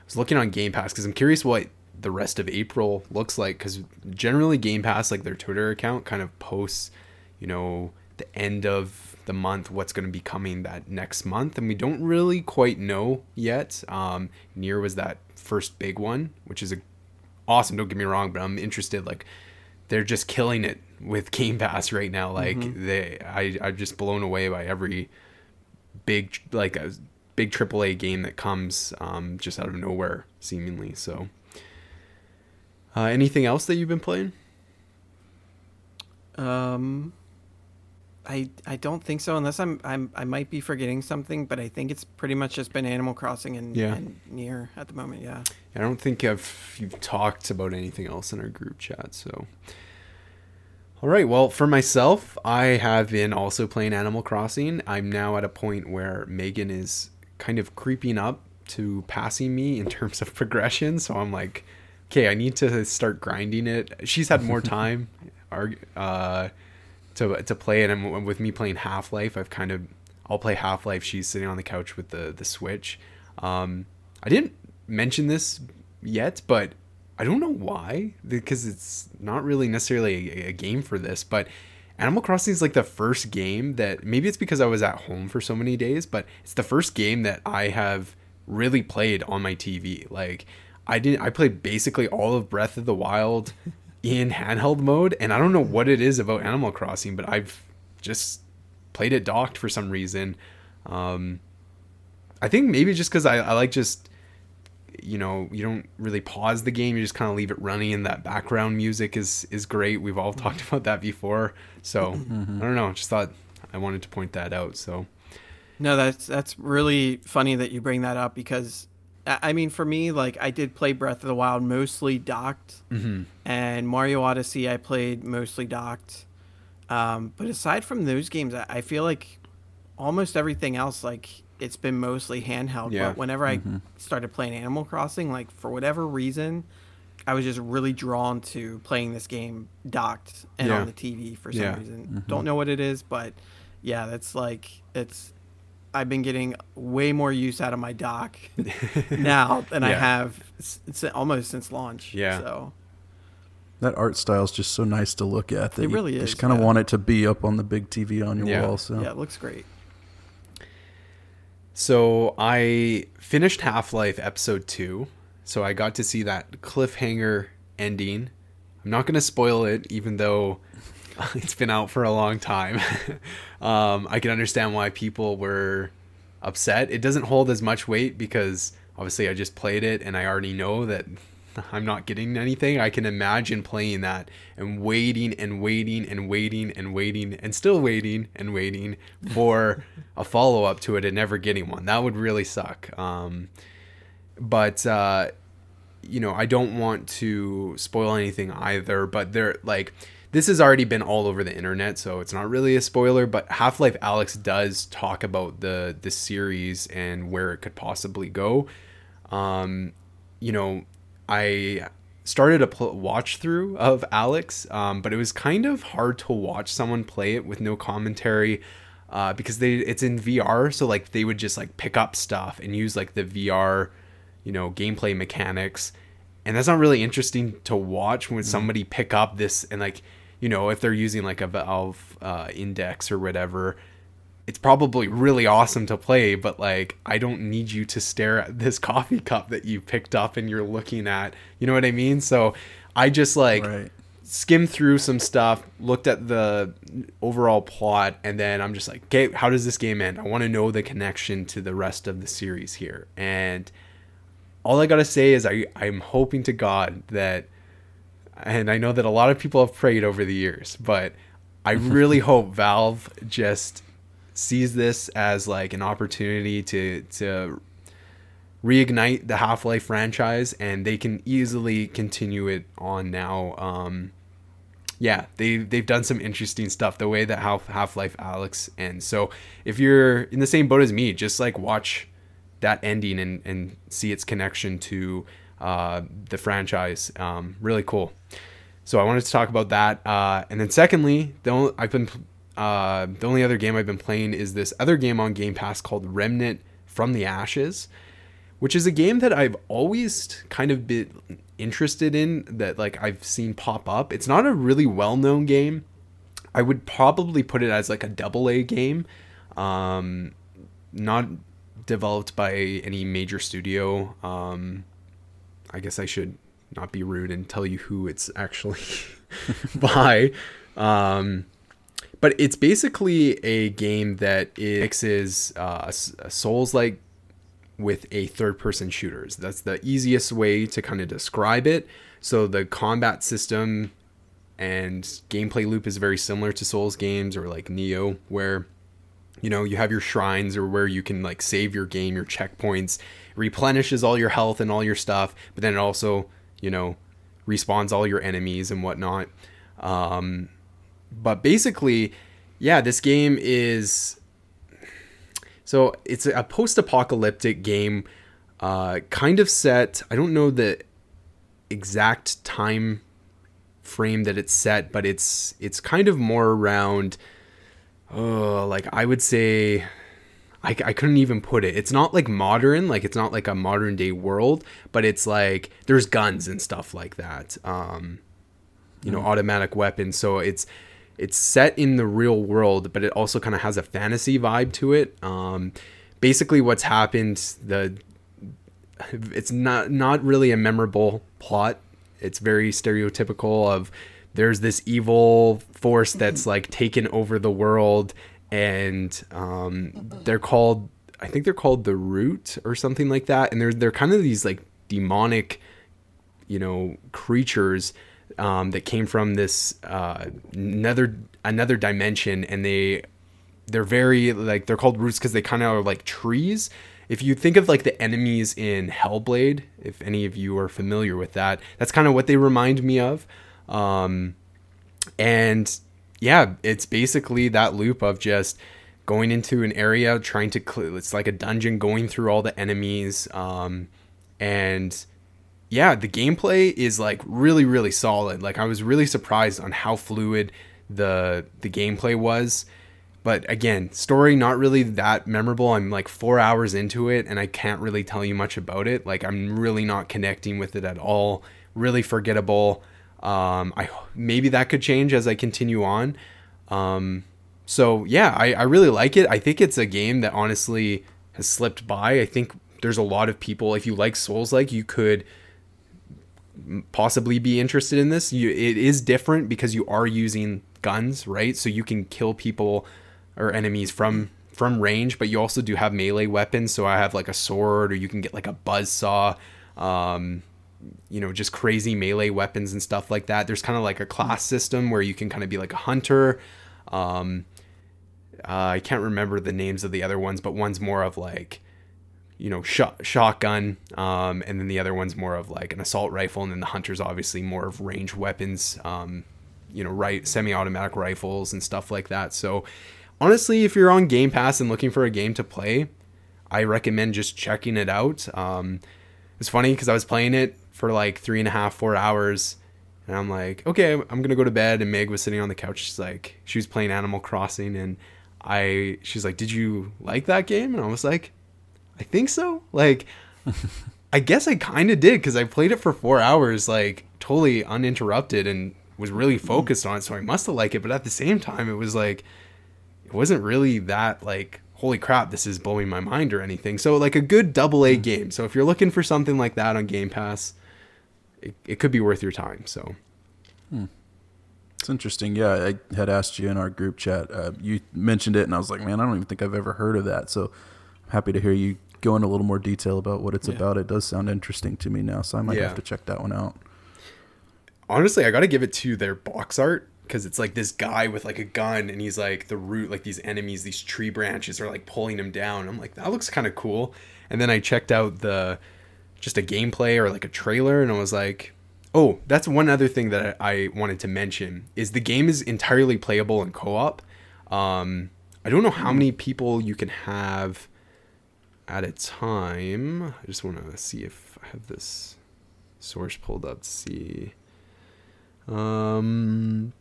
was looking on Game Pass because I'm curious what the rest of April looks like because generally Game Pass like their Twitter account kind of posts, you know, the end of the month what's going to be coming that next month and we don't really quite know yet. Um, NieR was that first big one, which is a awesome. Don't get me wrong, but I'm interested. Like they're just killing it with Game Pass right now. Like they, I, I'm just blown away by every big like a big AAA game that comes um, just out of nowhere, seemingly. So, uh, anything else that you've been playing? Um, I I don't think so unless I'm I'm I might be forgetting something, but I think it's pretty much just been Animal Crossing and, Yeah. and NieR at the moment. Yeah. I don't think I've you've talked about anything else in our group chat. So, all right. Well, for myself, I have been also playing Animal Crossing. I'm now at a point where Megan is kind of creeping up to passing me in terms of [laughs] progression. So I'm like, okay, I need to start grinding it. She's had more [laughs] time, uh, to to play it, and with me playing Half Life, I've kind of I'll play Half Life. She's sitting on the couch with the the Switch. Um, I didn't mention this yet, but I don't know why because it's not really necessarily a, a game for this, but Animal Crossing is like the first game that maybe it's because I was at home for so many days, but it's the first game that I have really played on my TV. Like I didn't I played basically all of Breath of the Wild [laughs] in handheld mode and I don't know what it is about Animal Crossing, but I've just played it docked for some reason. Um I think maybe just cuz I, I like just you know you don't really pause the game you just kind of leave it running and that background music is is great. We've all talked about that before. So i don't know just thought i wanted to point that out so. No, that's that's really funny that you bring that up because I mean for me like I did play Breath of the Wild mostly docked. And Mario Odyssey I played mostly docked. Um, but aside from those games I, I feel like almost everything else like it's been mostly handheld. Yeah. But whenever I mm-hmm. started playing Animal Crossing, like for whatever reason, I was just really drawn to playing this game docked and Yeah. on the TV for some Yeah. reason. Mm-hmm. Don't know what it is, but yeah, that's like it's. I've been getting way more use out of my dock [laughs] now than I have s- s- almost since launch. Yeah. So That art style is just so nice to look at. That It you really just is, kind of yeah. want it to be up on the big TV on your Yeah. wall. So yeah, it looks great. So i finished half-life episode 2 so i got to see that cliffhanger ending. I'm not going to spoil it even though [laughs] it's been out for a long time. [laughs] Um, i can understand why people were upset. It doesn't hold as much weight because obviously i just played it and i already know that i'm not getting anything i can imagine playing that and waiting and waiting and waiting and waiting and still waiting and waiting for a follow-up to it and never getting one that would really suck um, but uh, you know, I don't want to spoil anything either. But they're like, this has already been all over the internet, so it's not really a spoiler. But Half Life Alyx does talk about the the series and where it could possibly go. Um, you know, I started a pl- watch through of Alyx, um, but it was kind of hard to watch someone play it with no commentary uh, because they it's in VR, so like they would just like pick up stuff and use like the VR, you know, gameplay mechanics, and that's not really interesting to watch when somebody pick up this and like you know if they're using like a Valve uh, index or whatever. It's probably really awesome to play, but like I don't need you to stare at this [laughs] coffee cup that you picked up and you're looking at. You know what I mean? So I just like Right. skimmed through some stuff, looked at the overall plot, and then I'm just like, okay, how does this game end? I want to know the connection to the rest of the series here. And all I gotta say is I I'm hoping to God that, and I know that a lot of people have prayed over the years, but I [laughs] really hope Valve just sees this as like an opportunity to to reignite the Half-Life franchise and they can easily continue it on now. Um, yeah, they they've done some interesting stuff the way that Half Half-Life Alyx ends. So if you're in the same boat as me, just like watch that ending and and see its connection to uh, the franchise. Um, really cool. So I wanted to talk about that. Uh, and then secondly, the only, I've been uh, the only other game I've been playing is this other game on Game Pass called Remnant from the Ashes, which is a game that I've always kind of been interested in that like I've seen pop up. It's not a really well-known game. I would probably put it as like a double A game. Um, not developed by any major studio. Um, I guess I should not be rude and tell you who it's actually [laughs] by. Um, but it's basically a game that it mixes uh, Souls like with a third person shooters. That's the easiest way to kind of describe it. So the combat system and gameplay loop is very similar to Souls games or like Nioh, where you know you have your shrines or where you can like save your game, your checkpoints, replenishes all your health and all your stuff, but then it also you know respawns all your enemies and whatnot. Um, but basically, yeah, this game is so it's a post-apocalyptic game, uh, kind of set. I don't know the exact time frame that it's set, but it's it's kind of more around. Oh, like I would say, I, I couldn't even put it. It's not like modern, like it's not like a modern day world, but it's like there's guns and stuff like that. Um, you know, automatic weapons. So it's it's set in the real world, but it also kind of has a fantasy vibe to it. Um, basically, what's happened the it's not not really a memorable plot. It's very stereotypical of there's this evil force that's [laughs] like taken over the world, and um, they're called I think they're called the Root or something like that, and they're they're kind of these like demonic, you know, creatures um, that came from this uh, another another dimension, and they they're very like they're called roots because they kind of are like trees. If you think of like the enemies in Hellblade, if any of you are familiar with that, that's kind of what they remind me of. Um, and yeah, it's basically that loop of just going into an area, trying to. It's like a dungeon, going through all the enemies, um, and yeah, the gameplay is like really really solid. Like I was really surprised on how fluid the the gameplay was. But again, story not really that memorable. I'm like 4 hours into it and I can't really tell you much about it. Like I'm really not connecting with it at all. Really forgettable. Um I maybe that could change as I continue on. Um so yeah, I, I really like it. I think it's a game that honestly has slipped by. I think there's a lot of people if you like Souls like you could possibly be interested in this. You, it is different because you are using guns, right? So you can kill people or enemies from from range, but you also do have melee weapons. So I have like a sword, or you can get like a buzz saw, um, you know, just crazy melee weapons and stuff like that. There's kind of like a class system where you can kind of be like a hunter. Um, uh, I can't remember the names of the other ones, but one's more of like you know, shot, shotgun, um, and then the other one's more of like an assault rifle, and then the hunter's obviously more of range weapons, um, you know, right, semi-automatic rifles and stuff like that. So, honestly, if you're on Game Pass and looking for a game to play, I recommend just checking it out. Um, it's funny because I was playing it for like three and a half, four hours. And I'm like, okay, I'm gonna go to bed. And Meg was sitting on the couch. She's like, she was playing Animal Crossing, and I, she's like, did you like that game? And I was like, I think so. Like, I guess I kind of did because I played it for four hours, like totally uninterrupted, and was really focused on it. So I must have liked it. But at the same time, it was like, it wasn't really that like holy crap, this is blowing my mind or anything. So like a good double A game. So if you're looking for something like that on Game Pass, it, it could be worth your time. So. Hmm. It's interesting. Yeah, I had asked you in our group chat. Uh, you mentioned it, and I was like, man, I don't even think I've ever heard of that. So happy to hear you go into a little more detail about what it's yeah. about. It does sound interesting to me now, so I might yeah. have to check that one out. Honestly, I got to give it to their box art because it's like this guy with like a gun and he's like the root like these enemies these tree branches are like pulling him down i'm like that looks kind of cool and then i checked out the just a gameplay or like a trailer and i was like oh that's one other thing that i, wanted to mention is the game is entirely playable in co-op um, i don't know how many people you can have at a time i just want to see if i have this source pulled up to see um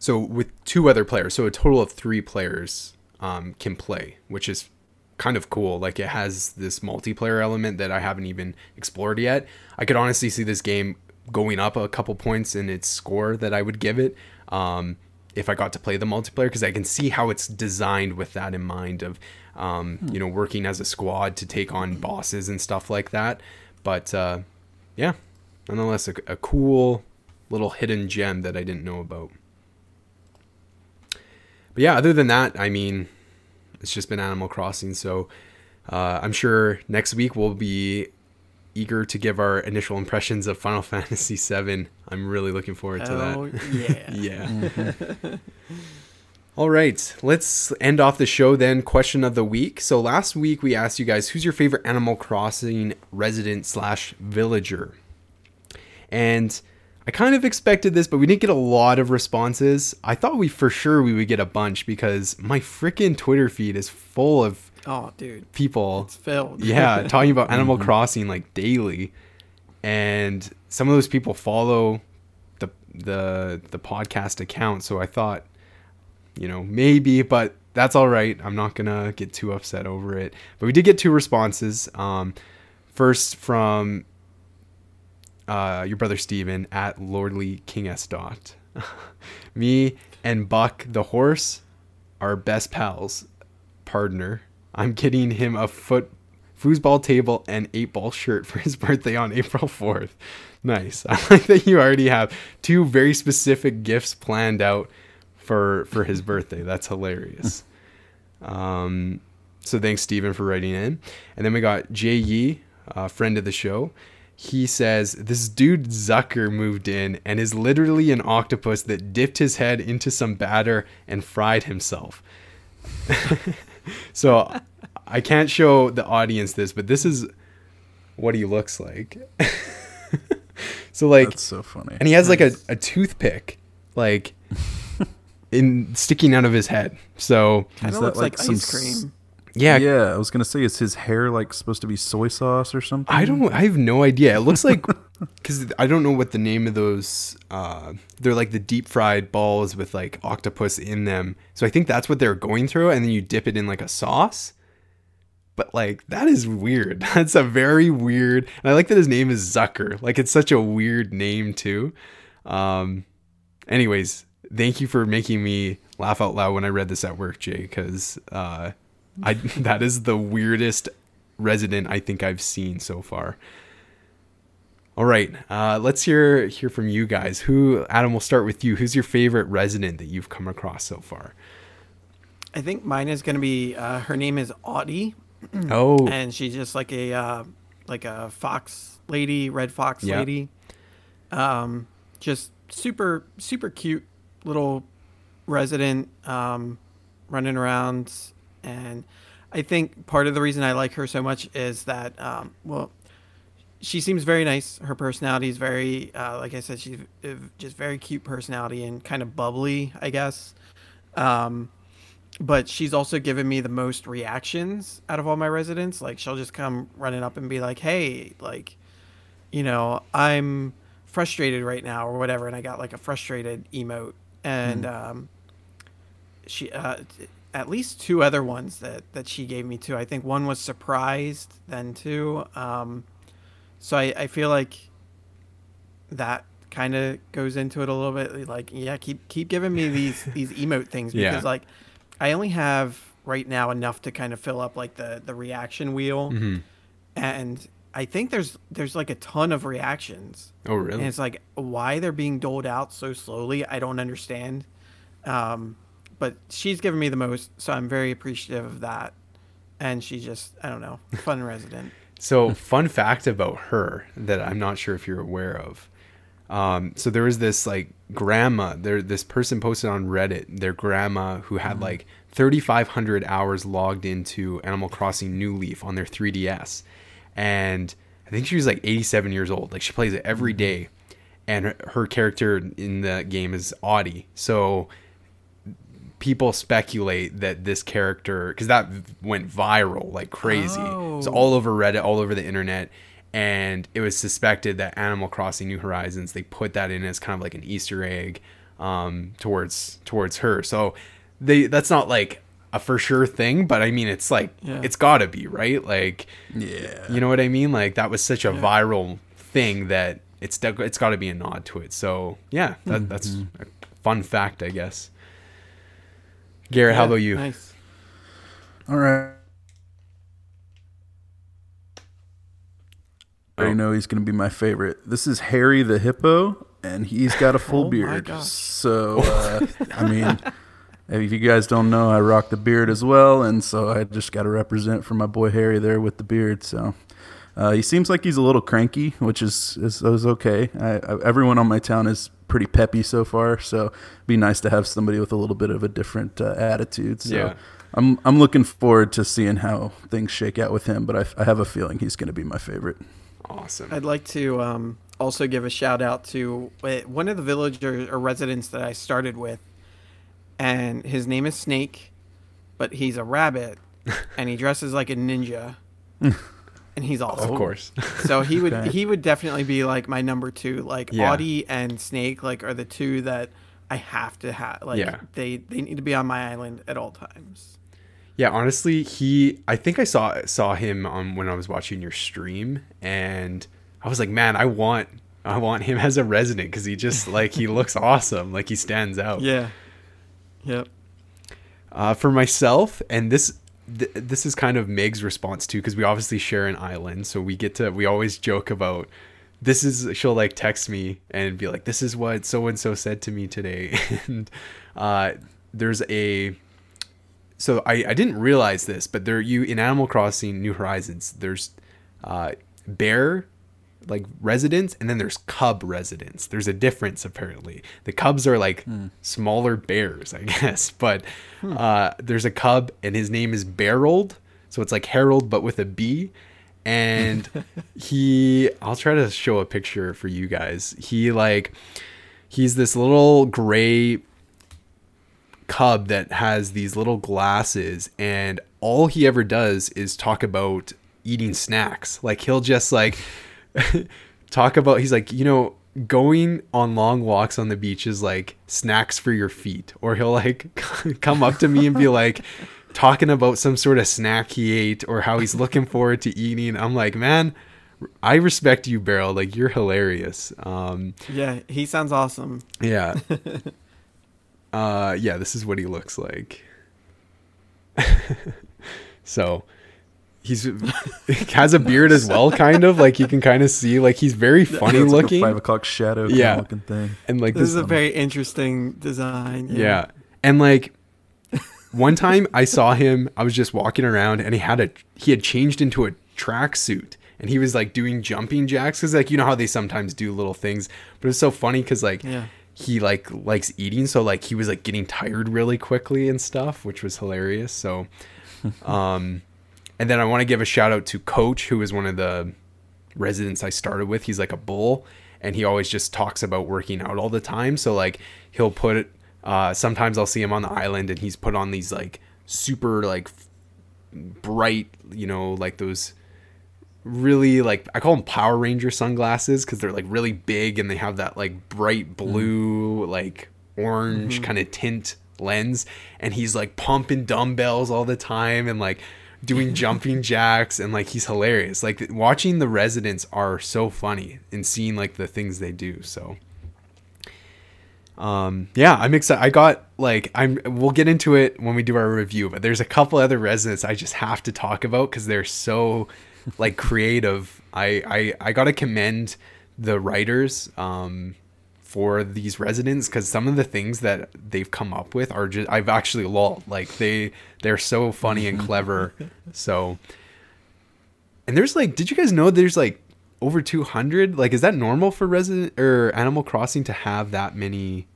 so with two other players, so a total of three players um, can play, which is kind of cool. Like it has this multiplayer element that I haven't even explored yet. I could honestly see this game going up a couple points in its score that I would give it um, if I got to play the multiplayer because I can see how it's designed with that in mind of um, hmm. you know working as a squad to take on bosses and stuff like that. But uh, yeah, nonetheless, a, a cool little hidden gem that I didn't know about but yeah, other than that, I mean, it's just been Animal Crossing. So uh, I'm sure next week we'll be eager to give our initial impressions of Final [laughs] Fantasy VII. I'm really looking forward to oh, that. [laughs] Yeah. yeah. All right, let's end off the show then. Question of the week. So last week we asked you guys who's your favorite Animal Crossing resident slash villager, and I kind of expected this, but we didn't get a lot of responses. I thought we for sure we would get a bunch because my freaking Twitter feed is full of oh, dude, people. It's filled. yeah, talking about [laughs] Animal mm-hmm. Crossing like daily, and some of those people follow the the the podcast account. So I thought, you know, maybe, but that's all right. I'm not gonna get too upset over it. But we did get two responses. Um, first from uh, your brother Steven at Lordly King S. Dot. [laughs] Me and Buck the horse are best pals. Partner. I'm getting him a foot foosball table and eight ball shirt for his [laughs] birthday on April 4th. Nice. [laughs] I like that you already have two very specific gifts planned out for for his birthday. That's hilarious. [laughs] um, so thanks Stephen for writing in. And then we got Jay Yi, a friend of the show he says this dude Zucker moved in and is literally an octopus that dipped his head into some batter and fried himself. so I can't show the audience this, but this is what he looks like. [laughs] so like That's so funny. And he has nice. like a, a toothpick like in sticking out of his head. So kind of looks like, like ice cream. Yeah, yeah. I was gonna say, is his hair like supposed to be soy sauce or something? I don't. I have no idea. It looks like [laughs] because I don't know what the name of those. Uh, they're like the deep fried balls with like octopus in them. So I think that's what they're going through, and then you dip it in like a sauce. But like that is weird. [laughs] That's a very weird. And I like that his name is Zucker. Like it's such a weird name too. Um. Anyways, thank you for making me laugh out loud when I read this at work, Jay. Because uh, I [laughs] that is the weirdest resident I think I've seen so far. All right, uh, let's hear hear from you guys. Who Adam? We'll start with you. Who's your favorite resident that you've come across so far? I think mine is gonna be. Uh, her name is Audie. [clears throat] oh, and she's just like a uh, like a fox lady, red fox lady. Um, just super super cute little resident um, running around and I think part of the reason I like her so much is that, um, well, she seems very nice. Her personality is very, uh, like I said, she's just very cute personality and kind of bubbly, I guess. Um, but she's also given me the most reactions out of all my residents. Like she'll just come running up and be like, "Hey, like, you know, I'm frustrated right now or whatever," and I got like a frustrated emote, and mm. um, she uh, at least two other ones that that she gave me too. I think one was surprised, then too. Um, so I, I feel like that kind of goes into it a little bit. Like, yeah, keep keep giving me these [laughs] these emote things because yeah. like I only have right now enough to kind of fill up like the the reaction wheel, mm-hmm. and I think there's there's like a ton of reactions. Oh, really? And it's like why they're being doled out so slowly. I don't understand. Um, but she's given me the most, so I'm very appreciative of that. And she just, I don't know, fun [laughs] resident. So, fun fact about her that I'm not sure if you're aware of. Um, so there was this like grandma, there this person posted on Reddit, their grandma who had mm-hmm. like 3,500 hours logged into Animal Crossing New Leaf on their 3DS, and I think she was like 87 years old. Like she plays it every mm-hmm. and her, her character in the game is Audie. So people speculate that this character because that went viral like crazy. Oh. It was all over Reddit, all over the internet, and it was suspected that Animal Crossing New Horizons they put that in as kind of like an Easter egg um, towards towards her. So they that's not like a for sure thing, but I mean it's like yeah. it's got to be right. Like yeah, you know what I mean. Like that was such a yeah. viral thing that it's it's got to be a nod to it. So yeah, that, mm-hmm. that's a fun fact, I guess. Garrett, yeah, how about you? Nice. All right. I oh. know he's going to be my favorite. This is Harry the Hippo, and he's got a [laughs] full oh beard. So, [laughs] uh, I mean, if you guys don't know, I rock the beard as well, and so I just got to represent for my boy Harry there with the beard. So, uh, he seems like he's a little cranky, which is is, is okay. I, I, everyone on my town is pretty peppy so far. So it'd be nice to have somebody with a little bit of a different uh, attitude. So yeah. I'm I'm looking forward to seeing how things shake out with him. But I, I have a feeling he's going to be my favorite. Awesome. I'd like to um, also give a shout out to uh, one of the villagers or residents that I started with, and his name is Snake, but he's a rabbit, [laughs] and he dresses like a ninja. [laughs] and he's awesome. Of course. so he would [laughs] he would definitely be like my number two. Like yeah. Audie and Snake like are the two that I have to have. Like yeah. they they need to be on my island at all times. Yeah, honestly, he I think I saw saw him on when I was watching your stream and I was like, "Man, I want I want him [laughs] as a resident cuz he just like he looks awesome. Like he stands out." Yeah. Yep. Uh, for myself, and this th- this is kind of Meg's response too, because we obviously share an island, so we get to we always joke about this is she'll like text me and be like, "This is what so and so said to me today," [laughs] and uh, there's a so I I didn't realize this, but there you in Animal Crossing New Horizons there's uh, bear like residents and then there's cub residents. There's a difference apparently. The cubs are like mm. smaller bears [laughs] i guess but hmm. uh, there's a cub and his name is Barold so it's like harold but with a b. And [laughs] he i'll try to show a picture for you guys. He like he's this little gray cub that has these little glasses and all he ever does is talk about eating snacks. Like he'll just like [laughs] talk about he's like you know going on long walks on the beach is like snacks for your feet. Or he'll like [laughs] come up to me and be [laughs] like talking about some sort of snack he ate or how he's looking forward to eating. I'm like man i respect you Beryl. Like you're hilarious. Um yeah he sounds awesome. Yeah uh yeah this is what he looks like [laughs] so he's [laughs] has a beard as well, kind of like you can kind of see like he's very funny yeah, looking. Like five o'clock shadow, yeah, looking thing. And like this, this is a very interesting design. Yeah. yeah, and like one time I saw him, I was just walking around and he had a he had changed into a tracksuit and he was like doing jumping jacks because like you know how they sometimes do little things, but it's so funny because like yeah. He like likes eating, so like he was like getting tired really quickly and stuff, which was hilarious. So [laughs] um, and then I want to give a shout out to Coach, who is one of the residents I started with. He's like a bull, and he always just talks about working out all the time. So like he'll put it. Uh, sometimes I'll see him on the island, and he's put on these like super like f- bright, you know, like those really like I call them Power Ranger sunglasses because they're like really big and they have that like bright blue, like orange kind of tint lens. And he's like pumping dumbbells all the time and like doing [laughs] jumping jacks and like he's hilarious. Like watching the residents are so funny and seeing like the things they do. So um yeah i'm excited i got like i'm we'll get into it when we do our review but there's a couple other residents i just have to talk about because they're so like creative i i i gotta commend the writers um for these residents because some of the things that they've come up with are just i've actually lol like they they're so funny and clever. [laughs] So and there's like did you guys know there's like over 200 like is that normal for resident or animal crossing to have that many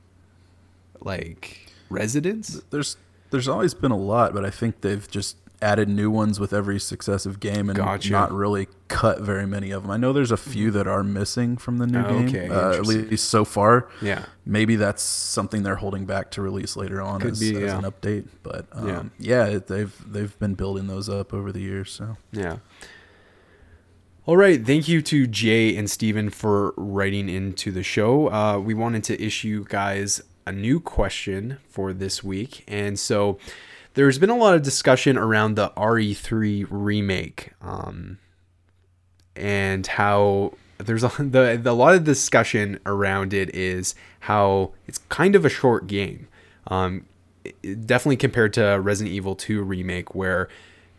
like residents? There's there's always been a lot, but I think they've just added new ones with every successive game and Gotcha. not really cut very many of them. I know there's a few that are missing from the new Oh, game, okay, uh, at least so far. yeah Maybe that's something they're holding back to release later on Could as, be, as yeah. an update. But um, Yeah. yeah, it, they've they've been building those up over the years. So yeah all right thank you to jay and steven for writing into the show uh, we wanted to issue guys a new question for this week and so there's been a lot of discussion around the re3 remake um, and how there's a [laughs] the, the a lot of discussion around it is how it's kind of a short game. Um, definitely compared to Resident Evil 2 remake, where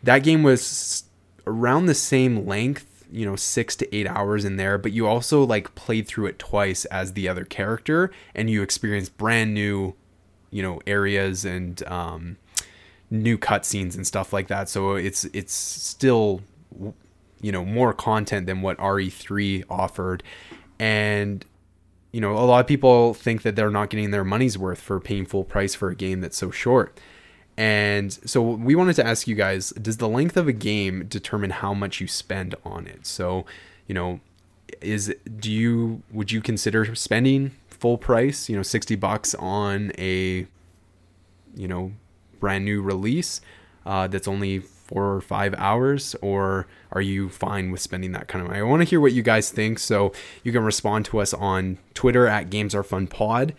that game was around the same length, you know, six to eight hours in there, but you also like played through it twice as the other character, and you experienced brand new, you know, areas and um, new cutscenes and stuff like that. So it's it's still you know more content than what RE3 offered and you know a lot of people think that they're not getting their money's worth for paying full price for a game that's so short. And so we wanted to ask you guys does the length of a game determine how much you spend on it? So, you know, is do you would you consider spending full price, you know, 60 bucks on a you know, brand new release uh, that's only four or five hours, or are you fine with spending that kind of money? I want to hear what you guys think, so you can respond to us on Twitter at Games Are Fun Pod,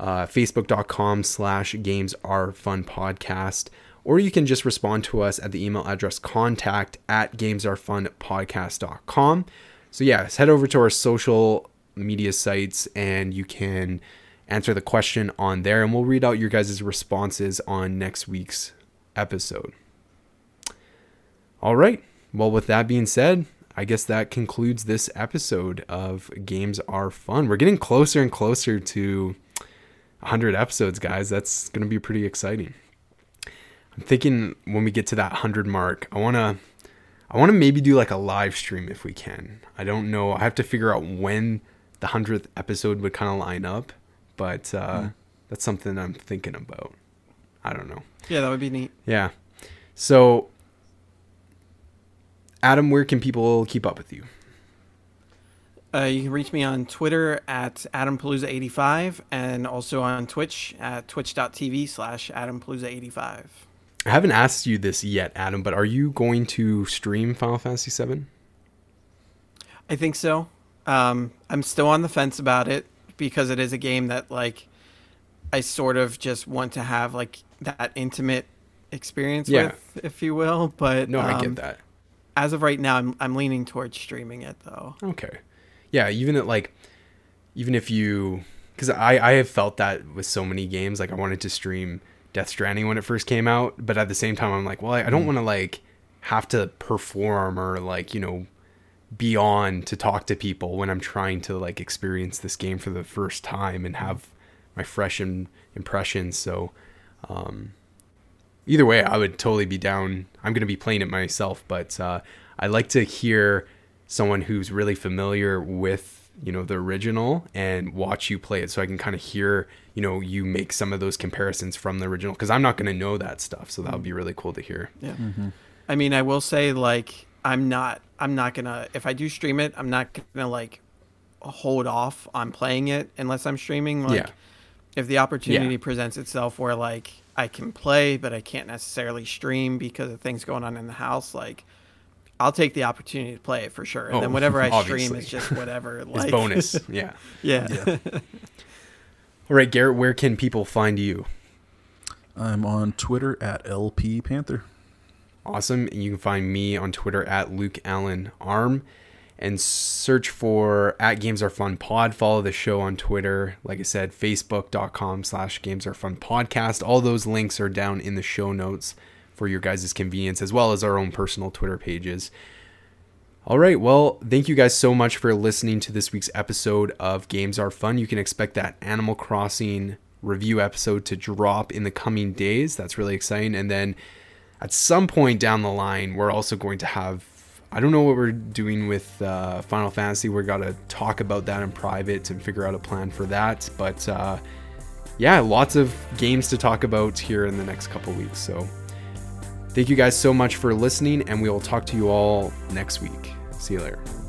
uh, Facebook.com slash Games Are Fun Podcast, or you can just respond to us at the email address contact at gamesarefunpodcast.com. So yeah, head over to our social media sites and you can answer the question on there and we'll read out your guys' responses on next week's episode. All right. Well, with that being said, I guess that concludes this episode of Games Are Fun. We're getting closer and closer to 100 episodes, guys. That's going to be pretty exciting. I'm thinking when we get to that 100 mark, I want to I want to maybe do like a live stream if we can. I don't know. I have to figure out when the 100th episode would kind of line up, but uh, that's something I'm thinking about. I don't know. Yeah, that would be neat. Yeah. So, Adam, where can people keep up with you? Uh, you can reach me on Twitter at AdamPalooza85 and also on Twitch at twitch.tv slash AdamPalooza85. I haven't asked you this yet, Adam, but are you going to stream Final Fantasy VII? I think so. Um, I'm still on the fence about it because it is a game that like I sort of just want to have like that intimate experience Yeah. with, if you will. But No, I um, get that. As of right now, I'm I'm leaning towards streaming it though. Okay. Yeah, even at like, even if you, because I I have felt that with so many games. Like I wanted to stream Death Stranding when it first came out, but at the same time, I'm like, well, I, I don't want to like have to perform or like you know be on to talk to people when I'm trying to like experience this game for the first time and have my fresh im- impressions. So, um, either way, I would totally be down. I'm going to be playing it myself, but uh, I like to hear someone who's really familiar with you know, the original and watch you play it so I can kind of hear, you know, you make some of those comparisons from the original because I'm not going to know that stuff. So that would be really cool to hear. Yeah. I mean, I will say like I'm not I'm not going to if I do stream it, I'm not going to like hold off on playing it unless I'm streaming like Yeah. if the opportunity Yeah. presents itself where like I can play but I can't necessarily stream because of things going on in the house like I'll take the opportunity to play it for sure. And Oh, then whatever [laughs] I stream is just whatever [laughs] It's like bonus. [laughs] yeah. yeah. All right, Garrett, where can people find you? I'm on Twitter at LP Panther. Awesome. And you can find me on Twitter at Luke Allen Arm and search for at Games Are Fun Pod. Follow the show on Twitter. Like I said, facebook.com slash Games Are Fun Podcast. All those links are down in the show notes for your guys' convenience, as well as our own personal Twitter pages. All right. Well, thank you guys so much for listening to this week's episode of Games Are Fun. You can expect that Animal Crossing review episode to drop in the coming days. That's really exciting. And then at some point down the line, we're also going to have. I don't know what we're doing with uh, Final Fantasy. We're got to talk about that in private and figure out a plan for that. But uh, yeah, lots of games to talk about here in the next couple weeks. So thank you guys so much for listening, and we will talk to you all next week. See you later.